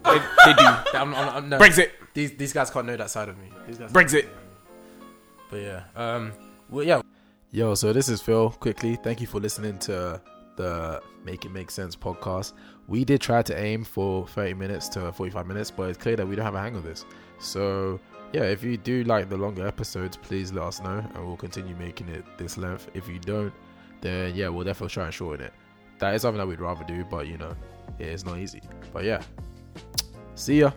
they, they do. I'm, I'm, I'm, no. Brexit. These these guys can't know that side of me. These guys. Brexit. But yeah, um, well, yeah. Yo, so this is Phil. Quickly, thank you for listening to the Make It Make Sense podcast. We did try to aim for 30 minutes to 45 minutes, but it's clear that we don't have a hang of this. So yeah, if you do like the longer episodes, please let us know, and we'll continue making it this length. If you don't, then yeah, we'll definitely try and shorten it. That is something that we'd rather do, but you know, it's not easy. But yeah, see ya.